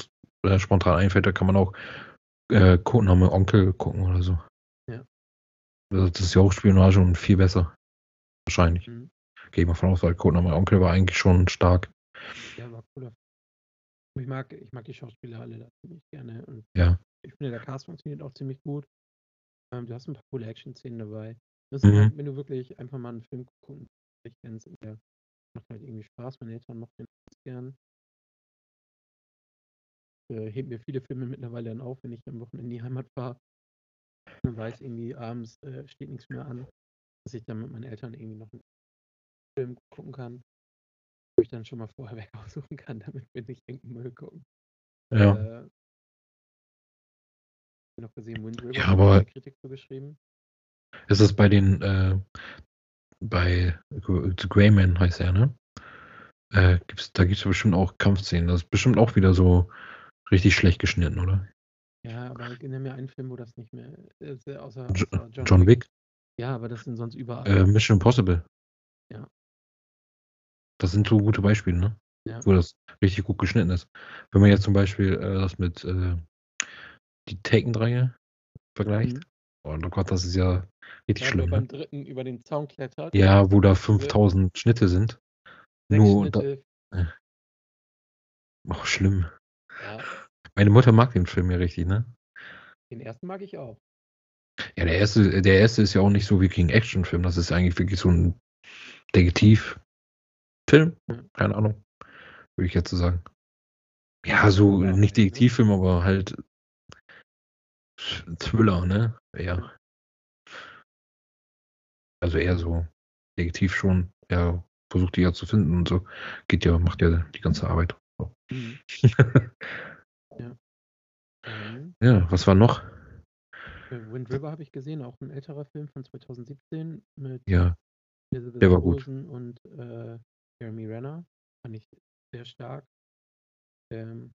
äh, spontan einfällt, da kann man auch äh, Codename Onkel gucken oder so. Ja. Also Das ist ja auch Spionage und viel besser. Wahrscheinlich. Mhm. Gehe ich mal von aus, weil Codename Onkel war eigentlich schon stark. Ja, war cooler. Ich mag, ich mag die Schauspieler alle da ziemlich gerne. Und Ja. ich finde, der Cast funktioniert auch ziemlich gut. Ähm, du hast ein paar coole Action-Szenen dabei. Das Mhm. ist wenn du wirklich einfach mal einen Film gucken nicht kennst, der macht halt irgendwie Spaß. Meine Eltern mochten den ganz gern. Äh, hebt mir viele Filme mittlerweile dann auf, wenn ich am Wochenende in die Heimat fahre. Man weiß irgendwie, abends äh, steht nichts mehr an, dass ich dann mit meinen Eltern irgendwie noch einen Film gucken kann, wo ich dann schon mal vorher weg aussuchen kann, damit wir nicht irgendeinen Müll gucken. Ja. Äh, noch gesehen, Wind River Ja, hat aber- Kritik so geschrieben. Ist es bei den, äh, bei The Greyman heißt er, ne? Äh, gibt's, da gibt es bestimmt auch Kampfszenen. Das ist bestimmt auch wieder so richtig schlecht geschnitten, oder? Ja, aber nenn mir einen Film, wo das nicht mehr ist, äh, außer, außer John Wick, Ja, aber das sind sonst überall. äh, Mission Impossible. Ja. Das sind so gute Beispiele, ne? Ja. Wo das richtig gut geschnitten ist. Wenn man jetzt zum Beispiel äh, das mit äh, die Taken-Reihe vergleicht. Mhm. Oh Gott, das ist ja richtig Ja, schlimm, beim ne? dritten über den Zaun klettert. Ja, wo da 5000 Schnitte sind. Nur da, Schnitte. oh, schlimm. Ja, Meine Mutter mag den Film ja richtig, ne? den ersten mag ich auch. Ja, der erste, der erste ist ja auch nicht so wirklich ein Actionfilm. Das ist eigentlich wirklich so ein Detektivfilm. Ja. Keine Ahnung. Würde ich jetzt so sagen. Ja, so Ja, nicht? Detektivfilm, aber halt Thriller, ne? Ja. Also eher so Detektiv schon. Ja, versucht die ja zu finden und so. Geht ja, macht ja die ganze Arbeit. Mhm. Ja. Mhm. Ja, was war noch? Äh, Wind River habe ich gesehen, auch ein älterer Film von 2017 mit Ja, Elizabeth der war gut. Und äh, Jeremy Renner. Fand ich sehr stark. Ähm,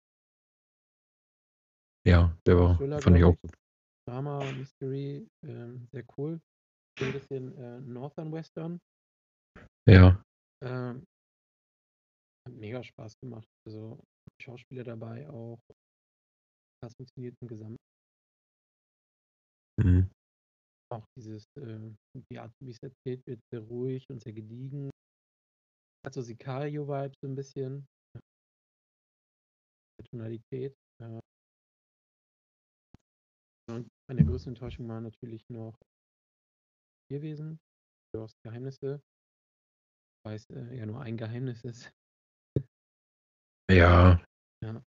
Ja, der war, Thriller, fand ich auch gut. Drama, Mystery, ähm, sehr cool. So ein bisschen äh, Northern Western. Ja, Ähm, hat mega Spaß gemacht. Also Schauspieler dabei auch. Das funktioniert im Gesamt. mhm. Auch dieses, äh, die Art, wie es erzählt wird, sehr ruhig und sehr gediegen. Hat so Sicario-Vibes so ein bisschen. Die Tonalität. Äh, und meine größte Enttäuschung war natürlich noch Tierwesen, Doors Geheimnisse. Weil es äh, ja nur ein Geheimnis ist. Ja. Ja.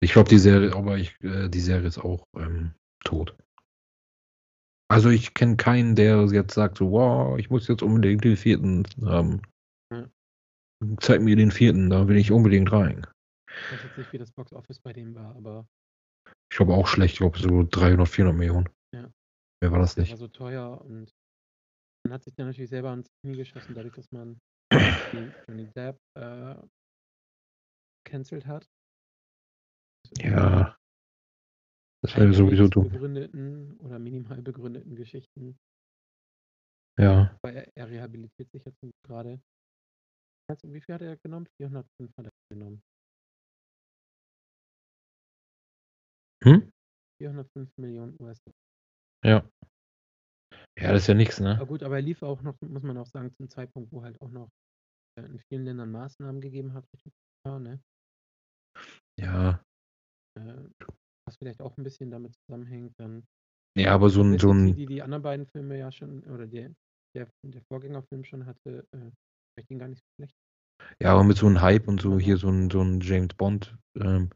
Ich glaube, die Serie, aber ich, äh, die Serie ist auch ähm, tot. Also ich kenne keinen, der jetzt sagt so, wow, ich muss jetzt unbedingt den vierten haben. Ja. Zeig mir den vierten, da will ich unbedingt rein. Ich weiß jetzt nicht, wie das Box Office bei dem war, aber Ich glaube auch schlecht, ich glaube so 300, 400 Millionen. Ja. Mehr war das der nicht. war so teuer und man hat sich dann natürlich selber ins Knie geschossen, dadurch, dass man die Johnny Depp äh, cancelled hat. Ja, das Keine wäre sowieso dumm. begründeten oder minimal begründeten Geschichten. Ja, Weil er, er rehabilitiert sich jetzt gerade. Wie viel hat er genommen? 405 hat er genommen. hm? 405 Millionen US-Dollar. Ja. Ja, das ist ja nichts, Aber ne? gut, aber er lief auch noch, muss man auch sagen, zum Zeitpunkt, wo halt auch noch äh, in vielen Ländern Maßnahmen gegeben hat. Ne? Ja. Äh, was vielleicht auch ein bisschen damit zusammenhängt, dann Ja, aber so ein, so ein, die die anderen beiden Filme ja schon, oder der, der, der Vorgängerfilm schon hatte, äh, vielleicht ihn gar nicht so schlecht. ja, aber mit so einem Hype und so Aber- hier so ein, so ein James Bond, ähm,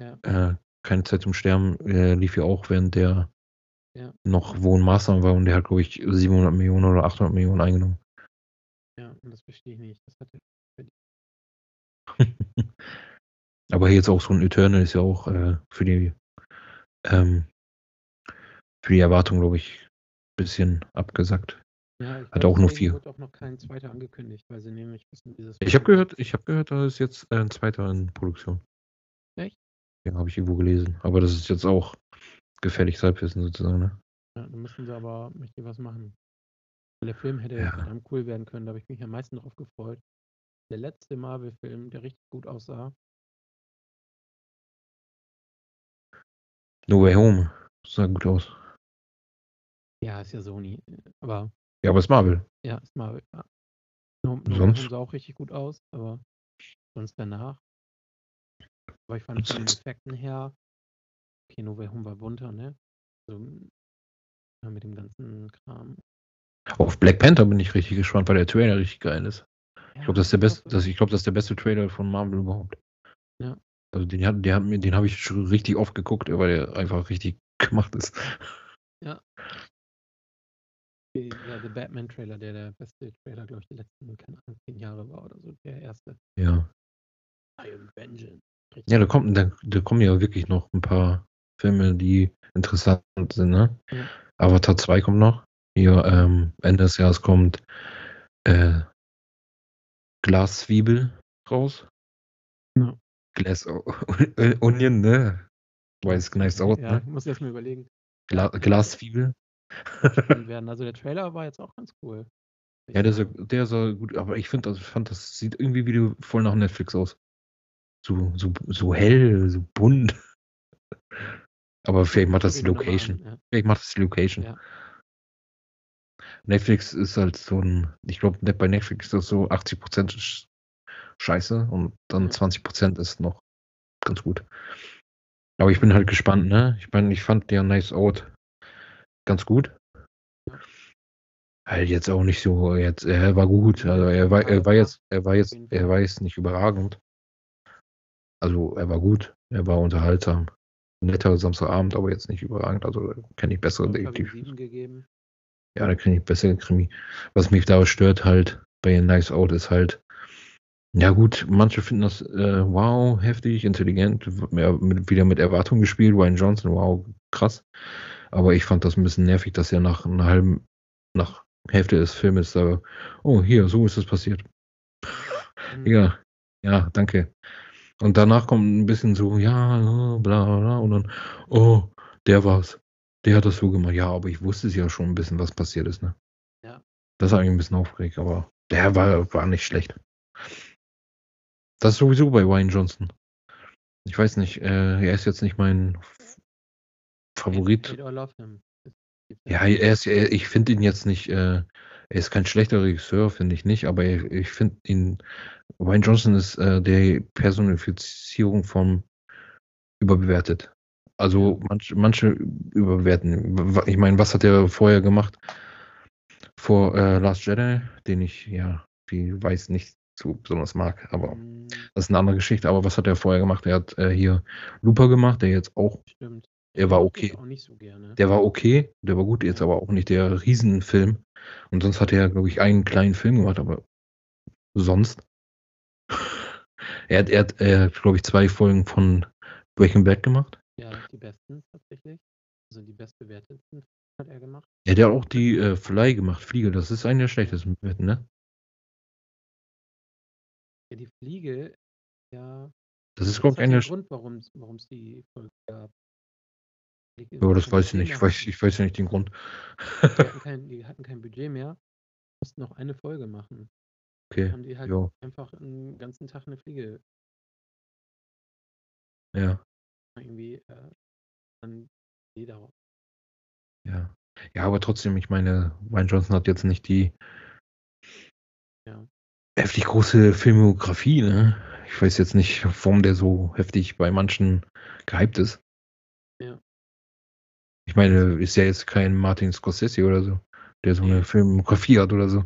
Ja. äh, keine Zeit zum Sterben, äh, lief ja auch, während der Ja. noch wo ein Maßnahme war und der hat, glaube ich, 700 Millionen oder 800 Millionen eingenommen. Ja, und das verstehe ich nicht. Das hatte Aber hier jetzt auch so ein Eternal ist ja auch äh, für die ähm, für die Erwartung, glaube ich, ein bisschen abgesackt. ja, Hat glaub, auch nur vier. wurde auch noch kein zweiter angekündigt, weil sie nämlich wissen, dieses Ich habe gehört, ich habe gehört, da ist jetzt äh, ein zweiter in Produktion. Echt? Ja, habe ich irgendwo gelesen. Aber das ist jetzt auch gefährliches Halbwissen sozusagen, ne? Ja, dann müssen sie aber mächtig was machen. Weil der Film hätte Ja. verdammt cool werden können, da habe ich mich am meisten drauf gefreut. Der letzte Marvel-Film, der richtig gut aussah. No Way Home. Sah gut aus. Ja, ist ja Sony. Aber Ja, aber es ist Marvel. ja, ist Marvel. Ja. No, no Sonst? Sah auch richtig gut aus, aber sonst danach. Aber ich fand von den Effekten her, okay, No Way Home war bunter, ne? Also, ja, mit dem ganzen Kram. Auf Black Panther bin ich richtig gespannt, weil der Trailer richtig geil ist. Ich glaube, das ist der beste, das, ich glaube, das ist der beste Trailer von Marvel überhaupt. Ja. Also den hat, der hat mir, den habe ich schon richtig oft geguckt, weil der einfach richtig gemacht ist. Ja, der Batman-Trailer, der der beste Trailer, glaube ich, der letzten, keine Ahnung, zehn Jahre war oder so. Der erste. Ja. I am Vengeance. Ja, da kommt, da, da kommen ja wirklich noch ein paar Filme, die interessant sind, ne? Ja. Avatar 2 kommt noch. Hier, ähm, Ende des Jahres kommt äh, Glaszwiebel raus. Ja. Glass Onion, ne? Weiß nice out, Ja, ne? ich muss erst mal überlegen. Gla Glaszwiebel. Werden. Also der Trailer war jetzt auch ganz cool. Ja, der sah, der sah gut, aber ich find, das, fand, das sieht irgendwie wieder voll nach Netflix aus. So, so, so hell, so bunt. Aber vielleicht macht das die Location. an, Ja. Vielleicht macht das die Location. Ja. Netflix ist halt so ein, ich glaube, bei Netflix ist das so 80% ist scheiße und dann Ja. 20% ist noch ganz gut. Aber ich bin halt gespannt, ne? Ich meine, ich fand der Nice Out ganz gut. Halt jetzt auch nicht so, jetzt, er war gut. Also er war, er war jetzt, er war jetzt, er war jetzt nicht überragend. Also er war gut, er war unterhaltsam. Netter Samstagabend, aber jetzt nicht überragend. Also kenne ich bessere Detektiv. gegeben. Ja, da kenne ich bessere Krimi. Was mich da stört halt bei Nice Out ist halt, Ja gut, manche finden das, äh, wow, heftig, intelligent, mit wieder mit Erwartung gespielt. Rian Johnson, wow, krass. Aber ich fand das 'n bisschen nervig, dass er nach 'ner halben nach Hälfte des Filmes da: „Oh, hier, so ist es passiert.“ Mhm. Ja, ja, danke. Und danach kommt 'n bisschen so: „Ja, bla bla bla“ und dann: „Oh, der war's. Der hat das so gemacht.“ Ja, aber ich wusste es ja schon 'n bisschen, was passiert ist, ne? Ja. Das hat mich 'n bisschen aufgeregt, aber der war war nicht schlecht. Das sowieso bei Rian Johnson. Ich weiß nicht, äh, er ist jetzt nicht mein Favorit. Ja, er ist ja ich finde ihn jetzt nicht, äh er ist kein schlechter Regisseur, finde ich nicht, aber i ich finde ihn Rian Johnson ist, äh, die Personifizierung von überbewertet. Also, Ja. manche überbewerten ich meine, was hat er vorher gemacht? Vor, äh, Last Jedi, den ich, ja, wie weiß nicht so besonders mag, aber Mhm. das ist 'ne andere Geschichte. Aber was hat er vorher gemacht? Er hat, äh, hier Looper gemacht, der jetzt auch Stimmt. er Den war ich okay. auch nicht so gerne. Der war okay, der war gut, jetzt aber auch nicht der Riesenfilm. Und sonst hat er, glaube ich, einen kleinen Film gemacht, aber sonst er hat er hat, äh, glaube ich, 2 Folgen von Breaking Bad gemacht. Ja, die besten tatsächlich. Also, die bestbewertetsten hat er gemacht. Ja, der hat auch die, äh, Fly gemacht, Fliege, das ist eine der schlechtesten bewerteten, ne? Ja, die Fliege, ja Das ist, glaube ich, hat ja eine sch Grund, warum's warum's die Folge gab. Die Ja, das weiß ich nicht. Ich weiß ich weiß ja nicht den Grund. Die hatten kein die hatten kein Budget mehr, mussten noch eine Folge machen. Okay, Haben die halt ja. einfach 'n ganzen Tag 'ne Fliege Ja. irgendwie, äh, dann darauf. Ja. Ja, aber trotzdem, ich meine, Rian Johnson hat jetzt nicht die Ja. heftig große Filmografie, ne? Ich weiß jetzt nicht, warum der so heftig bei manchen gehypt ist. Ich meine, ist ja jetzt kein Martin Scorsese oder so, der so 'ne Ne. Filmografie hat oder so.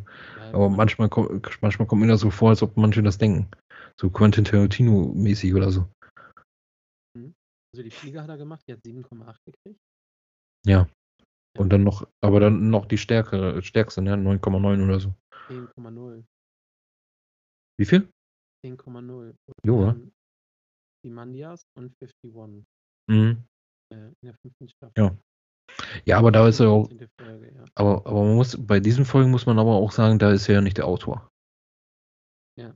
Aber man manchmal ko manchmal kommt mir das so vor, als ob manche das denken. So Quentin Tarantino-mäßig oder so. Mhm. Also, die Fliege hat er gemacht, die hat 7,8 gekriegt. Ja. Ja. Und dann noch aber dann noch die stärkere stärkste, ne, 9,9 oder so. 10,0. Wie viel? 10,0. Und Ja. dann Ozymandias und 51. Mhm. Äh, in der 5. Staffel. Ja. Ja, aber da ist er auch 19. Folge, ja. aber aber man muss bei diesen Folgen muss man aber auch sagen, da ist er ja nicht der Autor. Ja.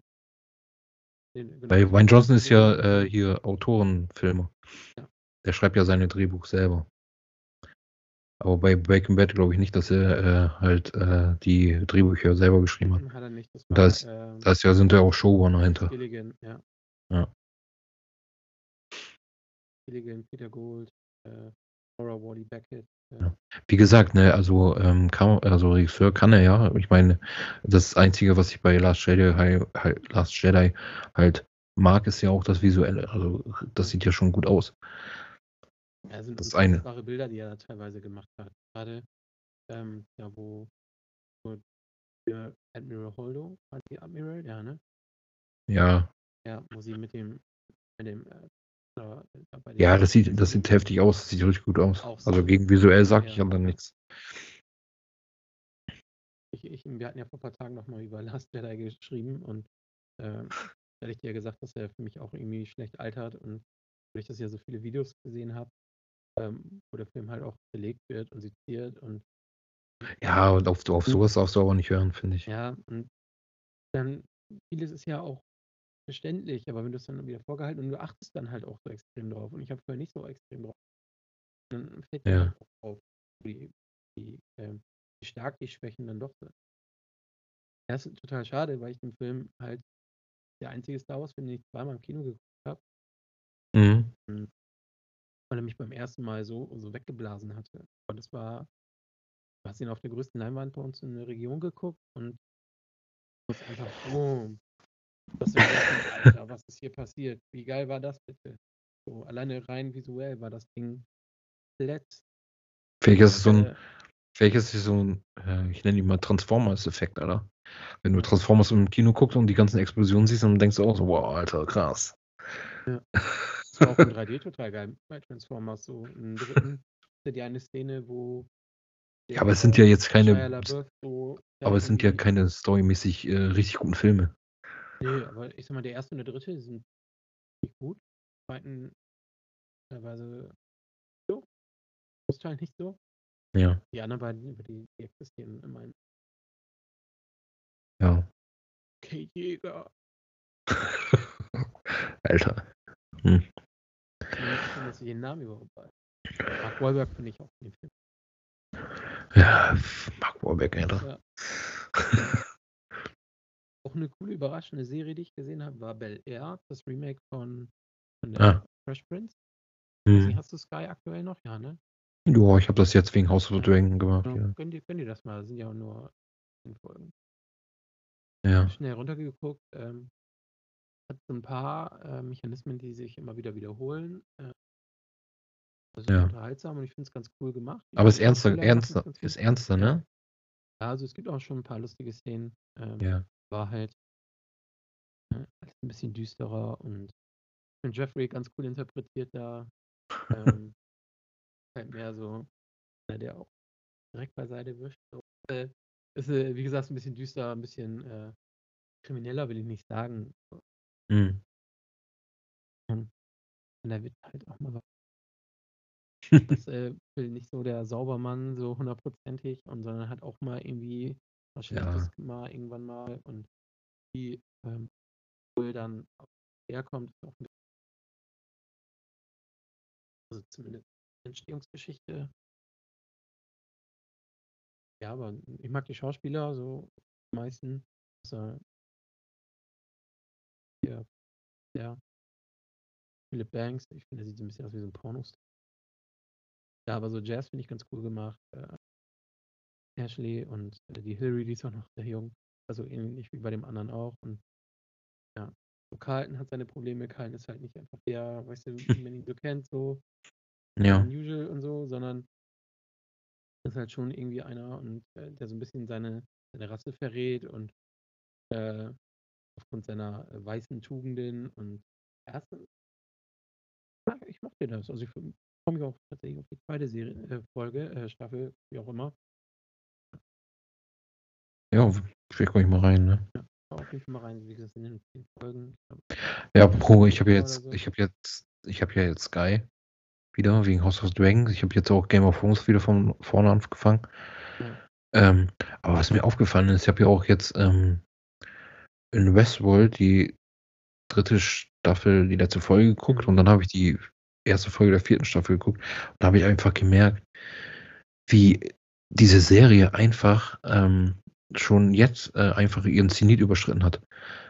Ne, genau. Bei Rian Johnson ist ja, äh, hier Autorenfilme. Ja. Der schreibt ja seine Drehbuch selber. Aber bei Breaking Bad glaube ich nicht, dass er, äh, halt, äh, die Drehbücher selber geschrieben hat. Hat er nicht. Das da war, ist ähm da ist ja sind ja auch Showrunner hinter. Gilligan, ja. Ja. Gilligan, Peter Gould, äh, Laura Wally Beckett, Ja. Wie gesagt, ne, also, ähm, kann also, Regisseur kann er ja. Ich meine, das Einzige, was ich bei Last Jedi hal halt Last Jedi halt mag, ist ja auch das Visuelle. Also, das sieht ja schon gut aus. Ja, sind Das ist eine. Bilder, die er da teilweise gemacht hat. Grade, ähm, ja, wo wo Admiral Holdo war die Admiral? Ja, ne? Ja. Ja, wo sie mit dem mit dem, äh, da da Ja, das sieht das sieht heftig aus. Das sieht richtig gut aus. Also, so. gegen visuell sage ich Ja, aber ja. nix. Ich ich wir hatten ja vor paar Tagen noch mal über Last Jedi geschrieben und, ähm, da hatte ich dir ja gesagt, dass er für mich auch irgendwie schlecht altert und dadurch, dass ich ja so viele Videos gesehen habe, ähm, wo der Film halt auch belegt wird und seziert und Ja, und auf auf so was darfst du aber nicht hören, finde ich. Ja, und dann vieles ist ja auch verständlich, aber wenn du's dann wieder vorgehalten und du achtest dann halt auch so extrem drauf und ich habe vorher nicht so extrem drauf dann fällt Ja. auch auf, wie wie, ähm wie stark die Schwächen dann doch sind. Ja, ist total schade, weil ich den Film halt der einzige Star-Wars-Film, den ich zweimal im Kino geguckt habe. Mhm. Hm. Weil er mich beim 1. Mal so so weggeblasen hatte. Und das war du hast ihn auf der größten Leinwand bei uns in der Region geguckt und das einfach boom. Dass du „Alter, was ist hier passiert? Wie geil war das bitte?“ So alleine rein visuell war das Ding komplett Vielleicht ist es so 'n äh vielleicht ist es so 'n, äh, ich nenne ihn mal Transformers-Effekt, Alter. Wenn du. Transformers im Kino guckst und die ganzen Explosionen siehst, dann denkst du auch so: „Wow, Alter, krass.“ Ja. Das war auch in 3D total geil bei Transformers so im 3. die eine Szene, wo Ja, aber es sind ja jetzt keine so aber es sind ja keine storymäßig, äh, richtig guten Filme. Nee, aber ich sag mal, der erste und der dritte sind nicht gut. Zweiten teilweise so. Großteil nicht so. Ja. Die anderen beiden, über die, die existieren immerhin. Ja. Kate Jäger. Alter. Hm. Wenn dass ich den Namen überhaupt weiß. Mark Wahlberg finde ich auch in dem Film. Ja, Mark Wahlberg, Alter. Ja. Auch eine coole, überraschende Serie, die ich gesehen habe, war Bel Air, das Remake von, von der Ah. Fresh Prince. Hm. hast du Sky aktuell noch? Ja, ne? Ja, ich habe das jetzt wegen House of the Dragon gemacht. Ja. Ja. Gönn, dir, gönn dir das mal, das sind ja auch nur 10 Folgen. ja. Schnell runtergeguckt. Ähm, hat so ein paar äh, Mechanismen, die sich immer wieder wiederholen. Äh, also Ja. unterhaltsam und ich finde es ganz cool gemacht. Die Aber es ist ernster, ernster, ist ernster, ne? Ja, also es gibt auch schon ein paar lustige Szenen. Ähm, Ja. War halt äh, alles ein bisschen düsterer und ich finde Jeffrey ganz cool interpretiert da. Ähm, halt mehr so, der auch direkt beiseite wischt. So. Äh, ist, äh, wie gesagt, ein bisschen düster, ein bisschen äh, krimineller, will ich nicht sagen. Hm. Und da wird halt auch mal was. Das äh, will nicht so der Saubermann so hundertprozentig und sondern hat auch mal irgendwie was Ja. Schlechtes mal irgendwann mal und die ähm, wohl dann auch herkommt, ist auch ein bisschen, also zumindest Entstehungsgeschichte. Ja, aber ich mag die Schauspieler so die meisten. Also, ja, ja. Philip Banks, ich finde, der sieht so ein bisschen aus wie so ein Pornos. Ja, aber so Jazz finde ich ganz cool gemacht. Äh, Ashley und äh, die Hillary, die ist auch noch sehr jung. Also ähnlich wie bei dem anderen auch. Und ja, so Carlton hat seine Probleme. Carlton ist halt nicht einfach der, weißt du, wie man ihn so kennt, so Ja. unusual und so, sondern ist halt schon irgendwie einer und äh, der so ein bisschen seine, seine Rasse verrät und äh, aufgrund seiner äh, weißen Tugenden und erste, ja, ich mochte das. Also ich freue mich auch tatsächlich auf die zweite Serie, äh, Folge, äh, Staffel, wie auch immer. Ja, vielleicht komme ich mal rein, ne? Jeden Fall mal rein, wie gesagt, in den Folgen. Ich Ja, Pro, ich habe jetzt, so. ich habe jetzt, ich habe ja jetzt Sky wieder wegen House of Dragons. Ich habe jetzt auch Game of Thrones wieder von vorne angefangen. Ja. Ähm, aber was mir aufgefallen ist, ich habe ja auch jetzt ähm, in Westworld die dritte Staffel, die letzte Folge geguckt Mhm. und dann habe ich die erste Folge der vierten Staffel geguckt und da habe ich einfach gemerkt, wie diese Serie einfach ähm, schon jetzt äh, einfach ihren Zenit überschritten hat.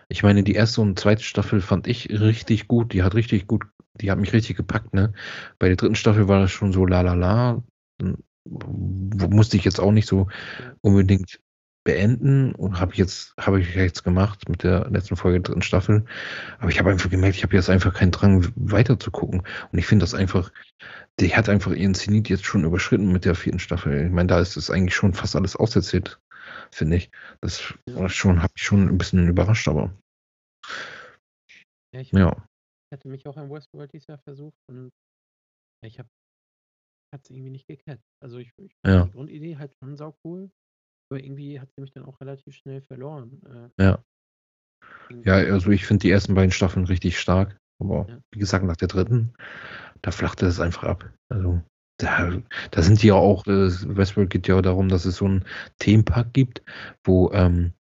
Ich meine, die erste und zweite Staffel fand ich richtig gut. Die hat richtig gut, die hat mich richtig gepackt, ne? Bei der dritten Staffel war das schon so la la la. Musste ich jetzt auch nicht so unbedingt beenden und habe jetzt habe ich jetzt gemacht mit der letzten Folge der dritten Staffel. Aber ich habe einfach gemerkt, ich habe jetzt einfach keinen Drang weiter zu gucken. Und ich finde das einfach, die hat einfach ihren Zenit jetzt schon überschritten mit der vierten Staffel. Ich meine, da ist es eigentlich schon fast alles auserzählt, finde ich. Das Ja. schon, habe ich schon ein bisschen überrascht, aber Ja, ich ja. hatte mich auch an Westworld dieses Jahr versucht und ich habe hat es irgendwie nicht gecatcht. Also ich, ich Ja. die Grundidee halt schon sau cool, aber irgendwie hat sie mich dann auch relativ schnell verloren. Äh, Ja. Ja, also ich finde die ersten beiden Staffeln richtig stark. Aber Ja. wie gesagt, nach der dritten, da flachte es einfach ab. Also da, da sind die ja auch, äh, Westworld geht ja darum, dass es so einen Themenpark gibt, wo ähm,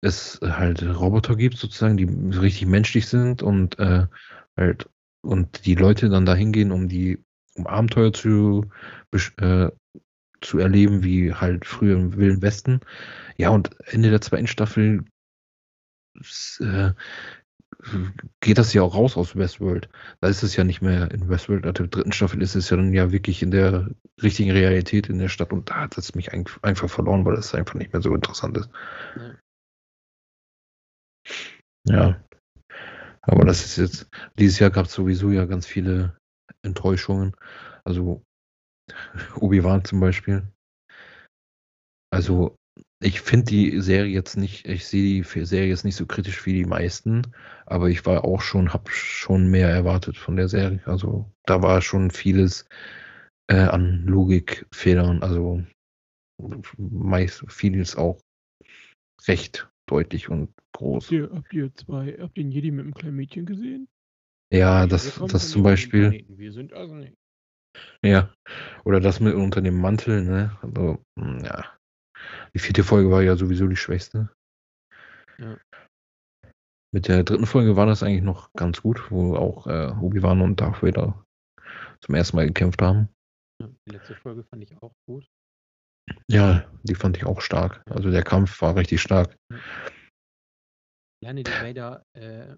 es halt Roboter gibt, sozusagen, die richtig menschlich sind und äh, halt und die Leute dann da hingehen, um die um Abenteuer zu, äh, zu erleben, wie halt früher im Wilden Westen. Ja, und Ende der zweiten Staffel äh, geht das ja auch raus aus Westworld. Da ist es ja nicht mehr in Westworld. Ab der dritten Staffel ist es ja dann ja wirklich in der richtigen Realität in der Stadt und da hat es mich ein- einfach verloren, weil es einfach nicht mehr so interessant ist. Ja. Ja. Aber das ist jetzt, dieses Jahr gab es sowieso ja ganz viele Enttäuschungen. Also Obi-Wan zum Beispiel. Also ich finde die Serie jetzt nicht, ich sehe die Serie jetzt nicht so kritisch wie die meisten, aber ich war auch schon, habe schon mehr erwartet von der Serie. Also da war schon vieles äh, an Logikfehlern, also meist vieles auch recht deutlich und groß. Habt ihr, habt ihr zwei, habt ihr den Jedi mit einem kleinen Mädchen gesehen? Ja, das, das zum Beispiel. Wir sind also nicht. Ja. Oder das mit unter dem Mantel, ne? Also, hm, ja. Die vierte Folge war ja sowieso die schwächste. Ja. Mit der dritten Folge war das eigentlich noch ganz gut, wo auch äh, Obi-Wan und Darth Vader zum ersten Mal gekämpft haben. Ja, Die letzte Folge fand ich auch gut. Ja, die fand ich auch stark. Also der Kampf war richtig stark. Alleine die Vader, äh,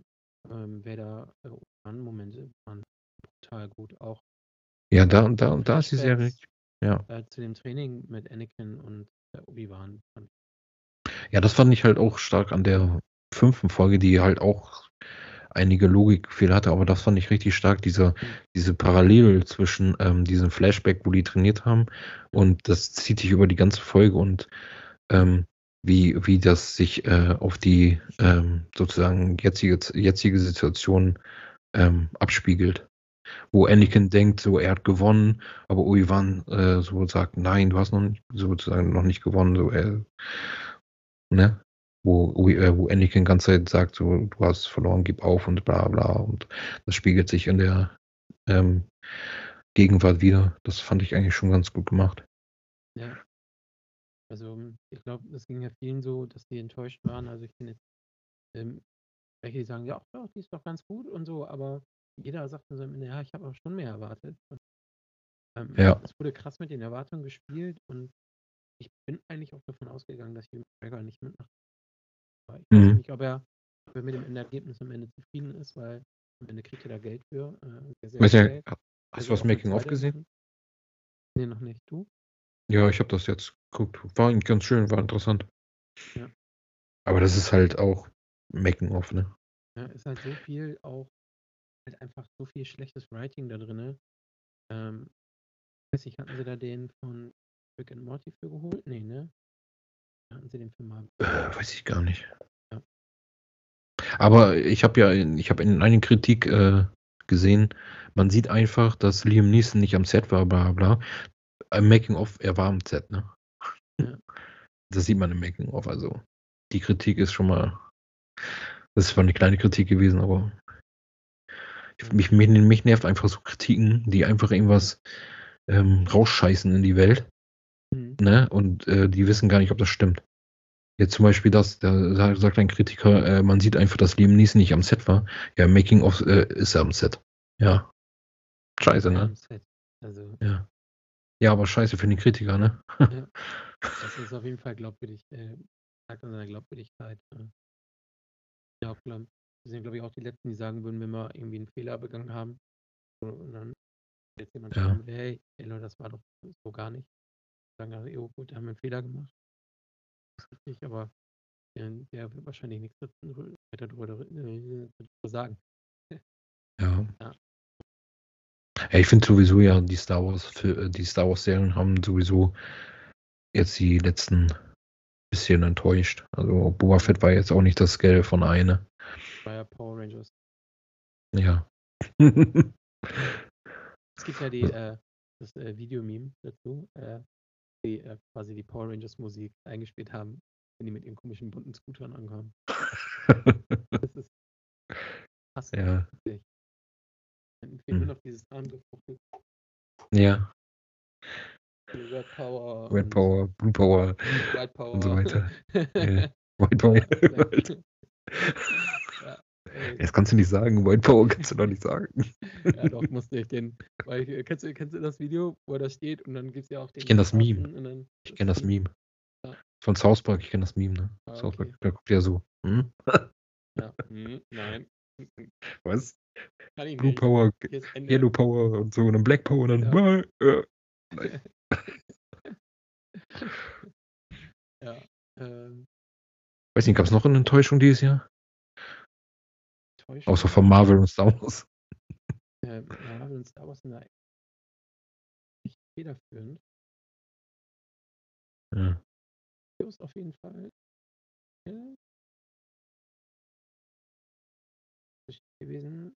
ähm, Vader äh, Obi-Wan-Momente waren total gut. Auch Ja, da, da, da ist die Serie. Ja. äh, zu dem Training mit Anakin und äh, Obi-Wan. fand Ja, das fand ich halt auch stark an der fünften Folge, die halt auch einige Logikfehler hatte, aber das fand ich richtig stark, diese, diese Parallele zwischen ähm, diesem Flashback, wo die trainiert haben, und das zieht sich über die ganze Folge und ähm, wie, wie das sich äh, auf die ähm, sozusagen jetzige, jetzige Situation ähm, abspiegelt. Wo Anakin denkt, so er hat gewonnen, aber Obi-Wan äh, so sagt, nein, du hast noch nicht, sozusagen noch nicht gewonnen, so er, ne? Wo, äh, wo Anakin ganze Zeit sagt, so du hast verloren, gib auf und bla bla und das spiegelt sich in der ähm, Gegenwart wieder. Das fand ich eigentlich schon ganz gut gemacht. Ja. Also ich glaube, das ging ja vielen so, dass die enttäuscht waren. Also ich jetzt, ähm, welche sagen, ja, doch, die ist doch ganz gut und so, aber jeder sagt dann so am Ende, ja, ich habe auch schon mehr erwartet. Und, ähm, Ja. Es wurde krass mit den Erwartungen gespielt und ich bin eigentlich auch davon ausgegangen, dass Hugh McGregor nicht mitmacht. Aber ich weiß Mhm. nicht, ob er, ob er mit dem Endergebnis am Ende zufrieden ist, weil am Ende kriegt er da Geld für. Äh, sehr, sehr Geld. hast Also du das auch eine Making of zweite gesehen? Nee, noch nicht. Du? Ja, ich habe das jetzt geguckt. War eigentlich ganz schön, war interessant. Ja. Aber das ist halt auch Making of, ne? Ja, ist halt so viel auch, halt einfach so viel schlechtes Writing da drin. Ähm, weiß nicht, hatten sie da den von Rick and Morty für geholt? Nee, ne? Hatten sie den für mal. Äh, weiß ich gar nicht. Ja. Aber ich habe ja, in- ich habe in einer Kritik äh, gesehen, man sieht einfach, dass Liam Neeson nicht am Set war, bla bla. Im Making of, er war am Set, ne? Ja. Das sieht man im Making of. Also die Kritik ist schon mal, das ist zwar eine kleine Kritik gewesen, aber ich, mich, mich, mich nervt einfach so Kritiken, die einfach irgendwas ähm, rausscheißen in die Welt. Mhm. ne? Und äh, die wissen gar nicht, ob das stimmt. Jetzt zum Beispiel das, da sa- sagt ein Kritiker, äh, man sieht einfach, dass Liam Neeson nicht am Set war. Ja, Making of äh, ist er am Set. Ja. Scheiße, Ja, ne? Also, Ja. Ja, aber scheiße für den Kritiker, ne? das ist auf jeden Fall glaubwürdig. Äh, sagt an seiner Glaubwürdigkeit. Äh. Ja, glaub, wir sind, glaube ich, auch die Letzten, die sagen würden, wenn wir irgendwie einen Fehler begangen haben. Und dann jetzt jemand Ja. schreiben, hey, hey Leute, das war doch so gar nicht. Sagen jo, gut, da haben wir einen Fehler gemacht. Das ist richtig, aber der, der wird wahrscheinlich nichts weiter drüber, äh, darüber sagen. Ja. Ja. ja ich finde sowieso ja, die Star Wars, für, die Star Wars Serien haben sowieso jetzt die letzten bisschen enttäuscht. Also Boba Fett war jetzt auch nicht das Geld von eine. War ja Power Rangers. Ja. Es gibt ja die, äh, das äh, Videomeme dazu, äh, die äh, quasi die Power Rangers Musik eingespielt haben, wenn die mit ihren komischen bunten Scootern ankommen. Das ist krass. ja. wirklich. Dann fehlt nur Hm. noch dieses Profil. Ja. Red Power. Red Power, Blue Power. White Power. und so weiter. Ja. White Power. Jetzt kannst du nicht sagen, White Power kannst du doch nicht sagen. ja, doch, musste ich den. Weil ich, äh, kennst, du, kennst du das Video, wo da steht und dann gibt es ja auch den. Ich kenn das Meme. Ich kenne das Meme. Ja. Von South Park, ich kenne das Meme, ne? Ah, South Park, okay. da guckt ja so. Hm? Ja. Hm, nein. Was? Blue nicht. Power. Yellow Power und so und dann Black Power und dann. Ja. Äh, nein. ja. Ähm, Weiß nicht, gab es noch eine Enttäuschung dieses Jahr? Täuschung. Außer von Marvel und Star Wars. Äh, Marvel und Star Wars sind da echt federführend. Ja. Ist auf jeden Fall. gewesen.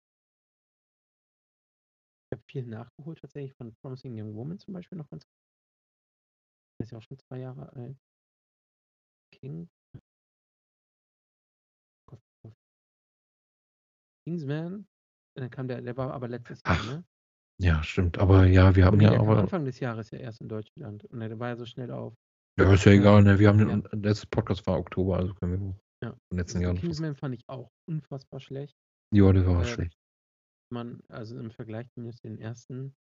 Ich habe viel nachgeholt tatsächlich von Promising Young Woman zum Beispiel noch ganz. Ist ja auch schon zwei Jahre alt. King. Kingsman. Dann kam der, der war aber letztes Jahr, Ach. ne? Ja, stimmt. Aber ja, wir haben ja aber. Anfang des Jahres ja erst in Deutschland. Und der war ja so schnell auf. Ja, ist ja Ja. egal, ne? Wir haben den Ja. der letzte Podcast war Oktober, also können wir Ja. im letzten Jahr. Kingsman fand ich auch unfassbar schlecht. Ja, der war Äh, schlecht. Man, also im Vergleich zumindest den ersten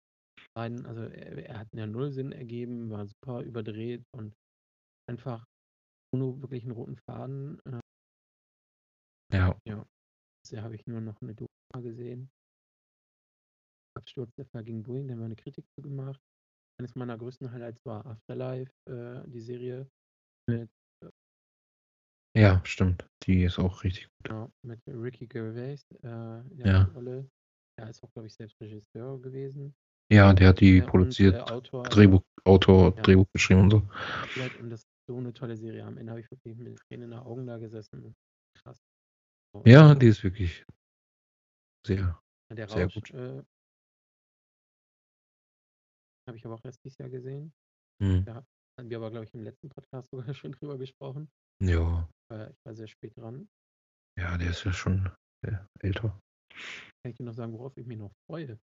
beiden, also er, er hat ja null Sinn ergeben, war super überdreht und einfach ohne wirklich einen roten Faden. Äh, Ja. Bisher habe ich nur noch eine Doku gesehen. Absturz der Fall gegen Boeing, da haben wir eine Kritik zu gemacht. Eines meiner größten Highlights war Afterlife, äh, die Serie mit, Ja, stimmt. Die ist auch richtig gut. ja, mit Ricky Gervais äh, in der Ja. Rolle. Er ist auch, glaube ich, selbst Regisseur gewesen. Ja, der hat die äh, und, produziert, äh, Autor. Drehbuch, Autor, Ja. Drehbuch geschrieben und so. Und das ist so eine tolle Serie. Am Ende habe ich wirklich mit Tränen in den Augen da gesessen. Ja, die ist wirklich sehr. Der sehr Rausch gut. äh, habe ich aber auch erst dieses Jahr gesehen. Hm. Da hatten wir aber, glaube ich, im letzten Podcast sogar schon drüber gesprochen. Ja. Äh, ich war sehr spät dran. Ja, der ist ja schon äh, älter. Kann ich dir noch sagen, worauf ich mich noch freue?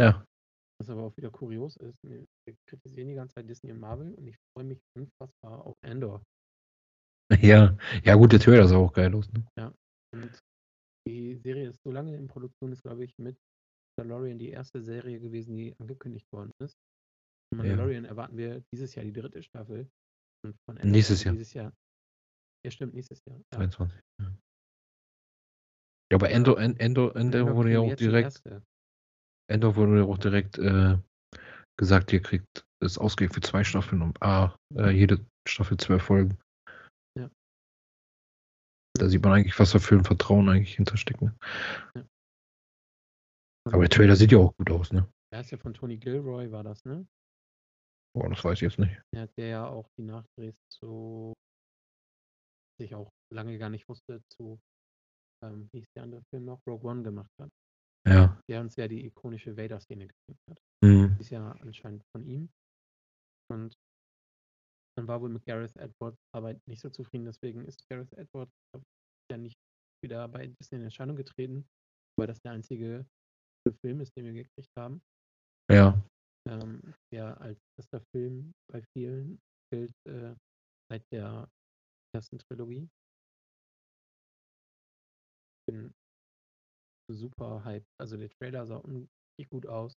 Ja. Was aber auch wieder kurios ist. Wir wir kritisieren die ganze Zeit Disney und Marvel und ich freue mich unfassbar auf Endor. Ja. Ja, gut, der Trailer sah auch geil aus, ne? Und die Serie ist so lange in Produktion, ist, glaube ich, mit Mandalorian die erste Serie gewesen, die angekündigt worden ist. Von Ja. Mandalorian erwarten wir dieses Jahr die dritte Staffel. Und von Nächstes Jahr. Dieses Jahr. Ja, stimmt, nächstes Jahr. Ja. 22. Ja. Ja, aber Endor, En- Endor, Endor Endor wurde ja auch direkt. Endor wurde ja auch direkt äh, gesagt, ihr kriegt es ausgelegt für zwei Staffeln und A, äh, jede Staffel zwölf Folgen. Ja. Da sieht man eigentlich, was da für ein Vertrauen eigentlich hintersteckt. Ne? Und Aber der Trailer sieht ja auch gut aus, ne? Der ist ja von Tony Gilroy, war das, ne? Boah, das weiß ich jetzt nicht. Der hat der ja auch die Nachdrehs zu, was ich auch lange gar nicht wusste, zu, ähm, wie hieß der andere Film noch, Rogue One gemacht hat. Ja. Der uns ja die ikonische Vader-Szene gezeigt hat. Hm. Die ist ja anscheinend von ihm. Und dann war wohl mit Gareth Edwards Arbeit nicht so zufrieden, deswegen ist Gareth Edwards ja nicht wieder bei Disney in Erscheinung getreten, weil das der einzige Film ist, den wir gekriegt haben. Ja. ähm, der als bester Film bei vielen gilt äh, seit der ersten Trilogie. Bin super hyped. Also der Trailer sah unglaublich gut aus.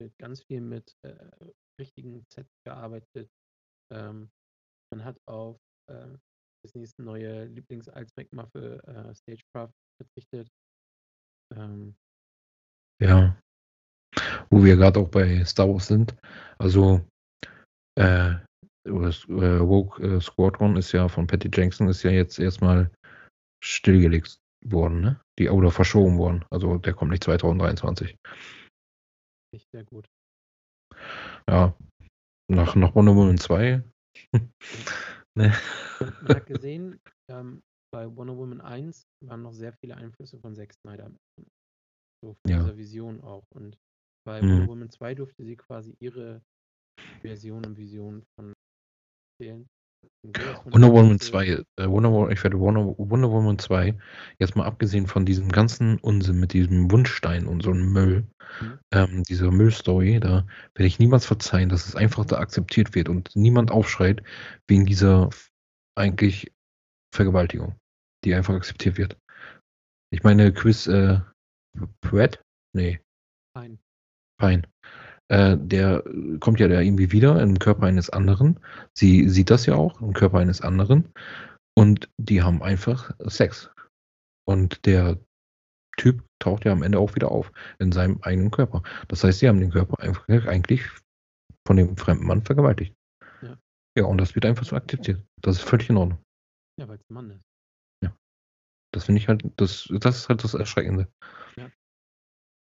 Wird ganz viel mit äh, richtigen Sets gearbeitet. Ähm, man hat auf äh, Disneys neue Lieblings-Allzweckmaffe äh, Stagecraft verzichtet. Ähm, Ja. Wo wir gerade auch bei Star Wars sind. Also, äh, äh, Rogue äh, Squadron ist ja von Patty Jenkins ist ja jetzt erstmal stillgelegt worden, ne? Die oder verschoben worden. Also der kommt nicht 2023. nicht sehr gut. Ja. Nach, nach Wonder Woman 2. ne? Man man hat gesehen, ähm, bei Wonder Woman 1 waren noch sehr viele Einflüsse von Zack Snyder. So von Ja. dieser Vision auch. Und bei Mhm. Wonder Woman 2 durfte sie quasi ihre Version und Vision von erzählen. Wonder Woman Einflüsse- 2, äh, Wonder Woman, ich werde Wonder, Wonder Woman 2, jetzt mal abgesehen von diesem ganzen Unsinn mit diesem Wunschstein und so einem Müll, Mhm. ähm, dieser Müllstory, da werde ich niemals verzeihen, dass es einfach da akzeptiert wird und niemand aufschreit wegen dieser eigentlich Vergewaltigung, die einfach akzeptiert wird. Ich meine, Chris äh, Pratt? Nee, Nein. Fein. Äh, der äh, kommt ja da irgendwie wieder im Körper eines anderen. Sie sieht das ja auch im Körper eines anderen. Und die haben einfach Sex. Und der Typ taucht ja am Ende auch wieder auf in seinem eigenen Körper. Das heißt, sie haben den Körper einfach eigentlich von dem fremden Mann vergewaltigt. Ja. Ja, und das wird einfach so akzeptiert. Das ist völlig in Ordnung. Ja, weil es ein Mann ist. Das finde ich halt, das, das ist halt das Erschreckende.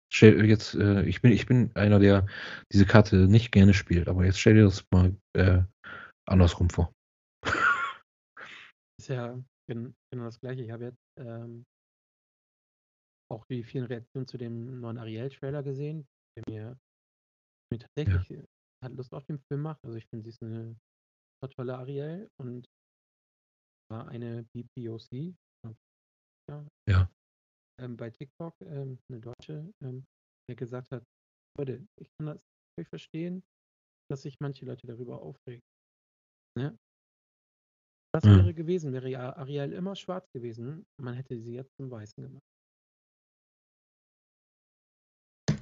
Ja. Stell, jetzt, äh, ich, bin, ich bin einer, der diese Karte nicht gerne spielt, aber jetzt stell dir das mal äh, andersrum vor. Ist ja gen- genau das Gleiche. Ich habe jetzt ähm, auch die vielen Reaktionen zu dem neuen Ariel-Trailer gesehen, der mir, mir tatsächlich äh, hat Lust auf den Film macht. Also ich finde, sie ist eine super tolle Ariel und war eine BPOC, ja. Ja. Ähm, bei TikTok, ähm, 'ne Deutsche, ähm, die gesagt hat: „Leute, ich kann das völlig verstehen, dass sich manche Leute darüber aufregen.“ Ne? Was Mhm. wäre gewesen, wäre ja Ariel immer schwarz gewesen, man hätte sie jetzt zum Weißen gemacht.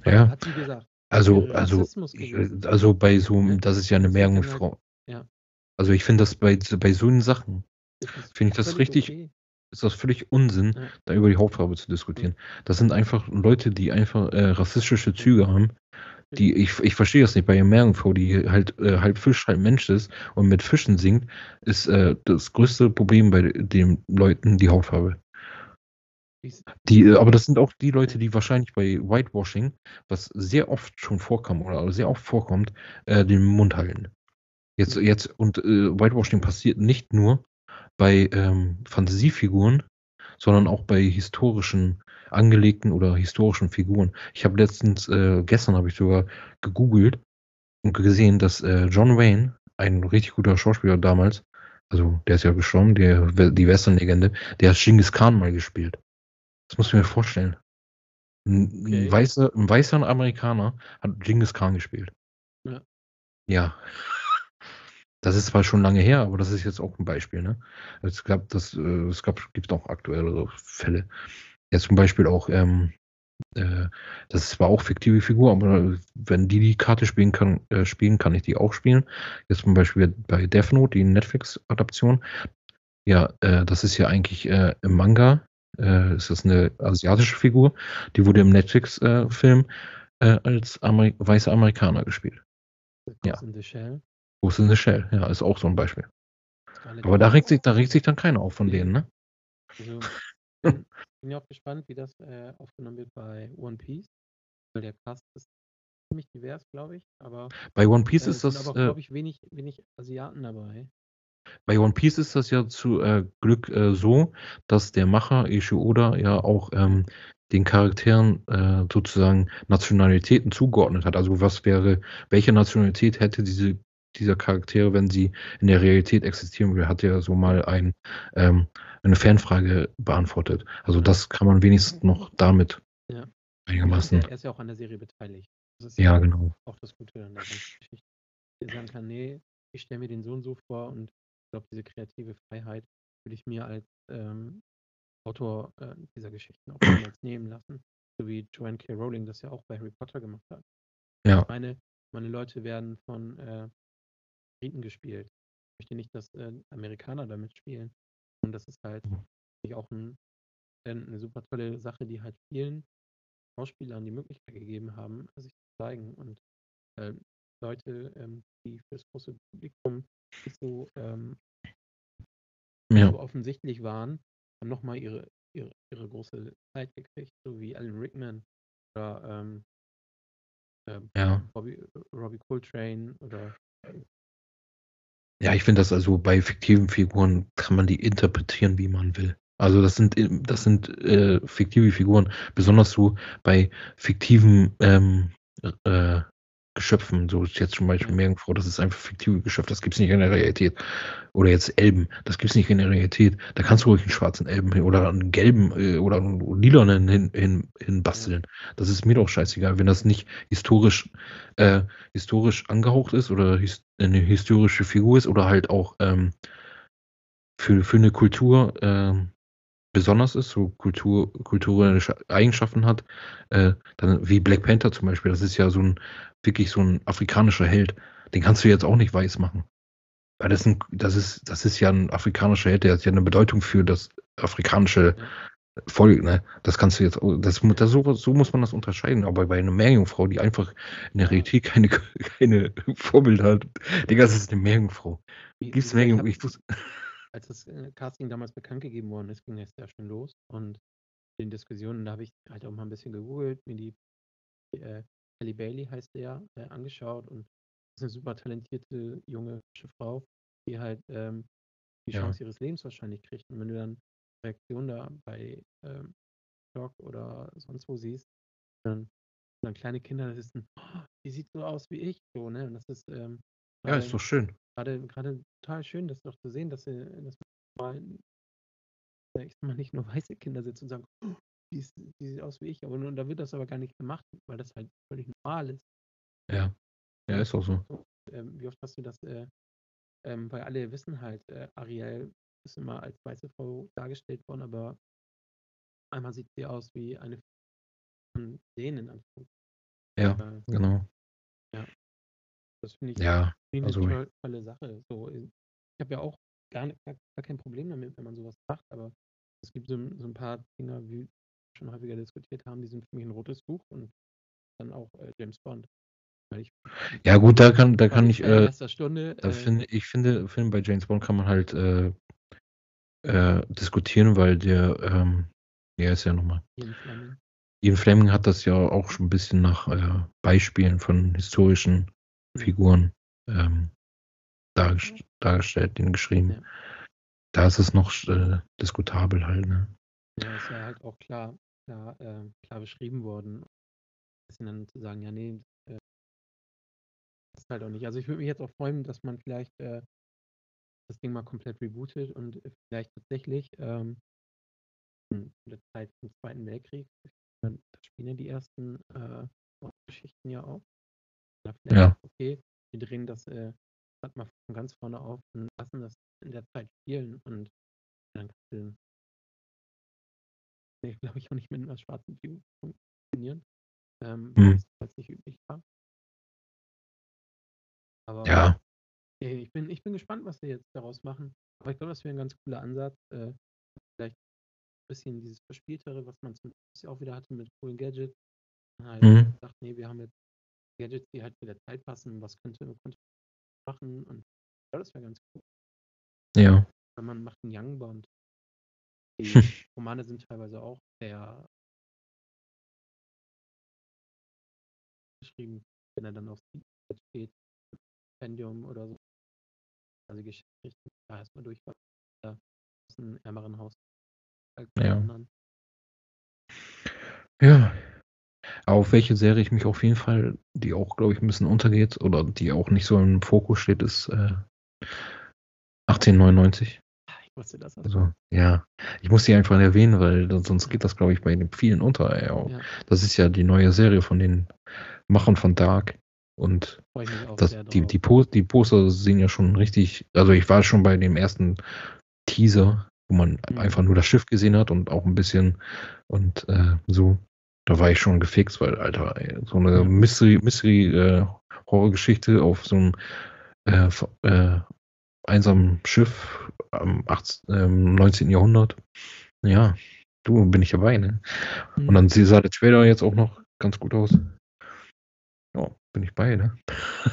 Ja. Hat sie gesagt. Also also ich äh, also bei so Ne? das ist ja 'ne wird dann halt ja. Also, ich finde das bei so bei so Sachen finde ich das richtig okay. Ist das völlig Unsinn, Ja. da über die Hautfarbe zu diskutieren. Das sind einfach Leute, die einfach, äh, rassistische. Züge haben, die ich ich verstehe das nicht bei Meerjungfrau, die halt, äh, halb Fisch, halb Mensch ist und mit Fischen singt, ist, äh, das größte Problem bei den Leuten die Hautfarbe. Die äh, aber das sind auch die Leute, die wahrscheinlich bei Whitewashing, was sehr oft schon vorkam oder sehr oft vorkommt, äh, den Mund halten. Jetzt jetzt und, äh, Whitewashing passiert nicht nur bei, ähm, Fantasiefiguren, sondern auch bei historischen angelegten oder historischen Figuren. Ich habe letztens äh, gestern habe ich sogar gegoogelt und gesehen, dass, äh, John Wayne, ein richtig guter Schauspieler damals also, der ist ja gestorben, der die Westernlegende, der hat Dschingis Khan mal gespielt. Das musst du dir vorstellen. 'N 'n Okay. weißer 'n weißer Amerikaner hat Dschingis Khan gespielt. Ja. Ja. Das ist zwar schon lange her, aber das ist jetzt auch 'n Beispiel, ne? Es gab das äh, es gab gibt auch aktuellere Fälle. Jetzt zum Beispiel auch, ähm, äh das ist zwar auch fiktive Figur, aber wenn die die Karte spielen kann äh, spielen, kann ich die auch spielen. Jetzt zum Beispiel bei Death Note, die Netflix-Adaption. Ja, äh, das ist ja eigentlich, äh, im Manga, äh, ist das 'ne asiatische Figur, die wurde im Netflix äh, äh, als Ameri weißer Amerikaner gespielt. Ja. In the Shell. Ghost in the Shell, ja, ist auch so 'n Beispiel. Aber da regt sich da regt sich dann keiner auf von Ne. denen, ne? Also, bin ja auch gespannt, wie das, äh, aufgenommen wird bei One Piece, weil der Cast ist ziemlich divers, glaube ich, aber, Bei One Piece äh, ist das, aber äh glaube ich, wenig wenig Asiaten dabei. Bei One Piece ist das ja zu, äh, Glück, äh, so, dass der Macher Eiichiro Oda ja auch, ähm, den Charakteren, äh, sozusagen Nationalitäten zugeordnet hat. Also, was wäre welche Nationalität hätte diese dieser Charaktere, wenn sie in der Realität existieren würde, hat er so mal ein ähm, eine Fanfrage beantwortet. Also, Ja. das kann man wenigstens noch damit Ja. Er einigermaßen ja er ist ja auch an der Serie beteiligt. Das ist Ja, ja genau. auch das Gute an der Geschichte. Der sagen kann: „Ne, ich stelle mir den so und so vor“ und ich glaube, diese kreative Freiheit würde ich mir als, ähm, Autor, äh, dieser Geschichten auch niemals nehmen lassen, so wie Joanne K. Rowling das ja auch bei Harry Potter gemacht hat. Ja. Meine meine Leute werden von, äh, Briten gespielt. Ich möchte nicht, dass, äh, Amerikaner da mitspielen. Und das ist halt Mhm. auch 'n äh, 'ne super tolle Sache, die halt vielen Schauspielern die Möglichkeit gegeben haben, sich zu zeigen und, ähm, Leute, ähm, die fürs große Publikum nicht so, ähm Ja. offensichtlich waren, haben noch mal ihre ihre ihre große Zeit gekriegt, so wie Alan Rickman oder, ähm ähm, Ja. Robbie Robbie Coltrane oder Ja, ich finde das also bei fiktiven Figuren kann man die interpretieren, wie man will. Also, das sind das sind, äh, fiktive Figuren, besonders so bei fiktiven, ähm, äh, Geschöpfen, so ist jetzt zum Beispiel Ja. Meerjungfrau, das ist einfach fiktive Geschöpf, das gibt's nicht in der Realität. Oder jetzt Elben, das gibt's nicht in der Realität. Da kannst du ruhig 'n schwarzen Elben hin oder 'n gelben, äh, oder 'n lilanen hin hin Ja. hinbasteln. Das ist mir doch scheißegal, wenn das nicht historisch äh, historisch angehaucht ist oder his 'ne historische Figur ist oder halt auch, ähm für für 'ne Kultur, ähm, besonders ist, so Kultur kulturelle Eigenschaften hat, äh, dann wie Black Panther zum Beispiel. Das ist ja so 'n wirklich so 'n afrikanischer Held. Den kannst du jetzt auch nicht weiß machen. Weil das 'n das ist das ist ja 'n afrikanischer Held, der hat ja 'ne Bedeutung für das afrikanische. Volk, ne? Das kannst du jetzt das Ja. so so muss man das unterscheiden. Aber bei 'ner Meerjungfrau, die einfach in der. Realität keine keine Vorbilder hat. Digga, das ist 'ne Meerjungfrau. Gibt's gesagt, ich Meerjung habe ich wus als das, äh, Casting damals bekannt gegeben worden ist, ging das ja schon los und in Diskussionen, da habe ich halt auch mal 'n bisschen gegoogelt, mir die, äh, Halle Bailey heißt sie ja, äh, angeschaut und ist 'ne super talentierte junge, Frau, die halt, ähm, die Ja. Chance ihres Lebens wahrscheinlich kriegt. Und wenn du dann Reaktionen da bei, ähm, TikTok oder sonst wo siehst, dann dann kleine Kinder da sitzen: „Oh, die sieht so aus wie ich“, so, ne? Und das ist, ähm, Ja, ist doch schön. grade grade total schön, das doch zu sehen, dass sie das mal ich sag mal, nicht nur weiße Kinder sitzen und sagen, oh, die, ist, die sieht aus wie ich, aber und da wird das aber gar nicht gemacht, weil das halt völlig normal ist. Ja. Ja, ist auch so. Ähm, wie oft hast du das, äh, ähm, weil alle wissen halt, äh, Ariel ist immer als weiße Frau dargestellt worden, aber einmal sieht sie aus wie eine von denen. Anfang. Ja, äh, genau. Ja. Das finde ich, ja, find also, eine tolle Sache. So, ich habe ja auch gar, gar, gar kein Problem damit, wenn man sowas macht, aber es gibt so, so ein paar Dinge, wie schon häufiger diskutiert haben, die sind für mich ein rotes Buch und dann auch äh, James Bond. Ich, ja gut, da kann, da kann ich, äh, Stunde, da äh, finde ich finde, Film bei James Bond kann man halt äh, äh, diskutieren, weil der, ähm, ja ist ja nochmal. Ian Fleming. Hat das ja auch schon ein bisschen nach äh, Beispielen von historischen. Figuren ähm, dargest dargestellt, den geschrieben. Ja. Da ist es noch diskutabel halt, ne? Ja, ist ja halt auch klar, klar, äh, klar beschrieben worden. Bisschen dann zu sagen, ja, nee, äh, das ist halt auch nicht. Also ich würde mich jetzt auch freuen, dass man vielleicht äh, das Ding mal komplett rebootet und vielleicht tatsächlich ähm, in der Zeit zum Zweiten Weltkrieg, da spielen ja die ersten äh, Geschichten ja auch. Ja. Okay, wir drehen das äh, mal von ganz vorne auf und lassen das in der Zeit spielen und dann kannst du, nee, glaube ich, auch nicht mit einer schwarzen View funktionieren, ähm, hm. weil es nicht üblich war. Aber ja. ich bin, ich bin gespannt, was sie jetzt daraus machen. Aber ich glaube, das wäre ein ganz cooler Ansatz. Äh, vielleicht ein bisschen dieses Verspieltere, was man zum Beispiel auch wieder hatte mit coolen Gadgets. Halt mhm. sagt, nee, wir haben jetzt Gadgets, die halt mit der Zeit passen. Was könnte, könnte machen? Und ja, das wäre ganz cool. Ja. Wenn man macht einen Young Bond. Die Romane sind teilweise auch sehr geschrieben, wenn er dann auf steht, Stipendium oder so. Also Geschichte da erstmal durch war. Da aus einem ärmeren Haus. Ja. Ja. Auf welche Serie ich mich auf jeden Fall, die auch, glaube ich, ein bisschen untergeht oder die auch nicht so im Fokus steht, ist äh, 1899. Wusste das. Also, ja. Ich muss die einfach erwähnen, weil sonst geht das, glaube ich, bei den vielen unter. Ja. Das ist ja die neue Serie von den Machern von Dark. Und das, die, die, po die Poster sehen ja schon richtig. Also ich war schon bei dem ersten Teaser, wo man mhm. einfach nur das Schiff gesehen hat und auch ein bisschen und äh, so. Da war ich schon gefixt, weil, Alter, ey, so eine mhm. Mystery, Mystery äh, Horrorgeschichte auf so einem äh, äh, einsamen Schiff am 18, äh, 19. Jahrhundert. Ja, du bin ich dabei, ne? Mhm. Und dann sah der Trailer jetzt auch noch ganz gut aus. Ja, bin ich bei, ne?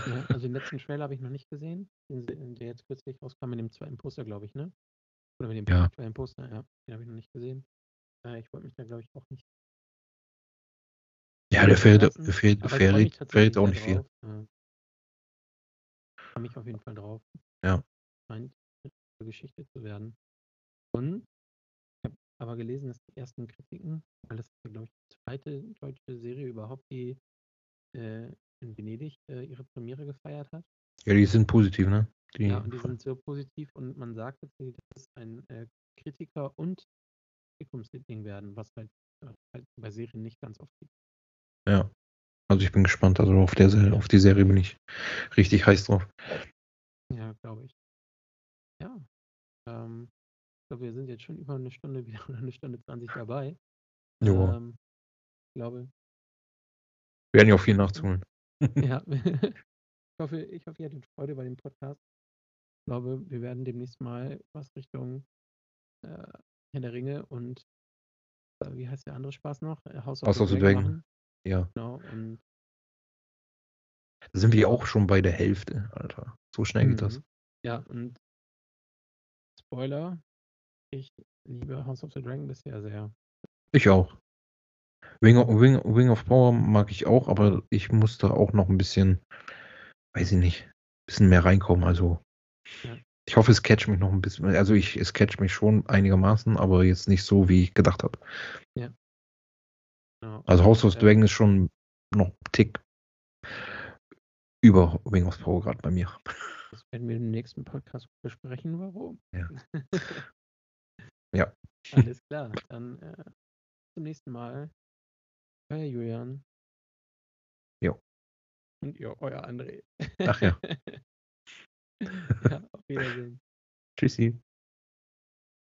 Ja, also den letzten Trailer habe ich noch nicht gesehen, der jetzt kürzlich rauskam mit dem zweiten Poster, glaube ich, ne? Oder mit dem ja. zweiten Poster, ja. Den habe ich noch nicht gesehen. Äh, ich wollte mich da, glaube ich, auch nicht. Ja, der fehlt, der fehlt, fehlt, fehlt auch nicht viel. Ja. Freue mich auf jeden Fall drauf. Ja. Scheint Geschichte zu werden. Und ich habe aber gelesen, dass die ersten Kritiken, weil das ist, glaube ich, die zweite deutsche Serie überhaupt, die äh, in Venedig äh, ihre Premiere gefeiert hat. Ja, die sind positiv, ne? Die ja, und die sind sehr positiv und man sagt tatsächlich, dass es ein äh, Kritiker- und Publikumsliebling werden, was halt, äh, halt, bei Serien nicht ganz oft gibt. Ja. Also ich bin gespannt, also auf, der Serie, auf die Serie bin ich richtig heiß drauf. Ja, glaube ich. Ja. Ähm, ich glaube, wir sind jetzt schon über eine Stunde wieder oder eine Stunde 20 dabei. Jo. Ähm, ich glaube, wir werden ja auch viel nachzuholen. Ja. Ich hoffe, ich hoffe, ihr hattet Freude bei dem Podcast. Ich glaube, wir werden demnächst mal was Richtung äh, Herr der Ringe und äh, wie heißt der andere Spaß noch? Äh, House of, House the, of the Dragon. Ja. Genau. Und da sind wir auch schon bei der Hälfte, Alter. So schnell geht das. Mhm. Ja, und Spoiler, ich liebe House of the Dragon bisher sehr. Ich auch. Wing of, Wing, Wing of Power mag ich auch, aber ich muss da auch noch ein bisschen, weiß ich nicht, ein bisschen mehr reinkommen. Also ja. ich hoffe, es catcht mich noch ein bisschen. Also ich, es catcht mich schon einigermaßen, aber jetzt nicht so, wie ich gedacht habe. Ja. ja. Also House of the Dragon ist schon noch ein Tick über Wing of Power gerade bei mir. Das werden wir im nächsten Podcast besprechen, warum. Ja. ja. Alles klar, dann äh, zum nächsten Mal. Euer Julian. Jo. Und ja, euer André. Ach ja. ja, auf Wiedersehen. Tschüssi.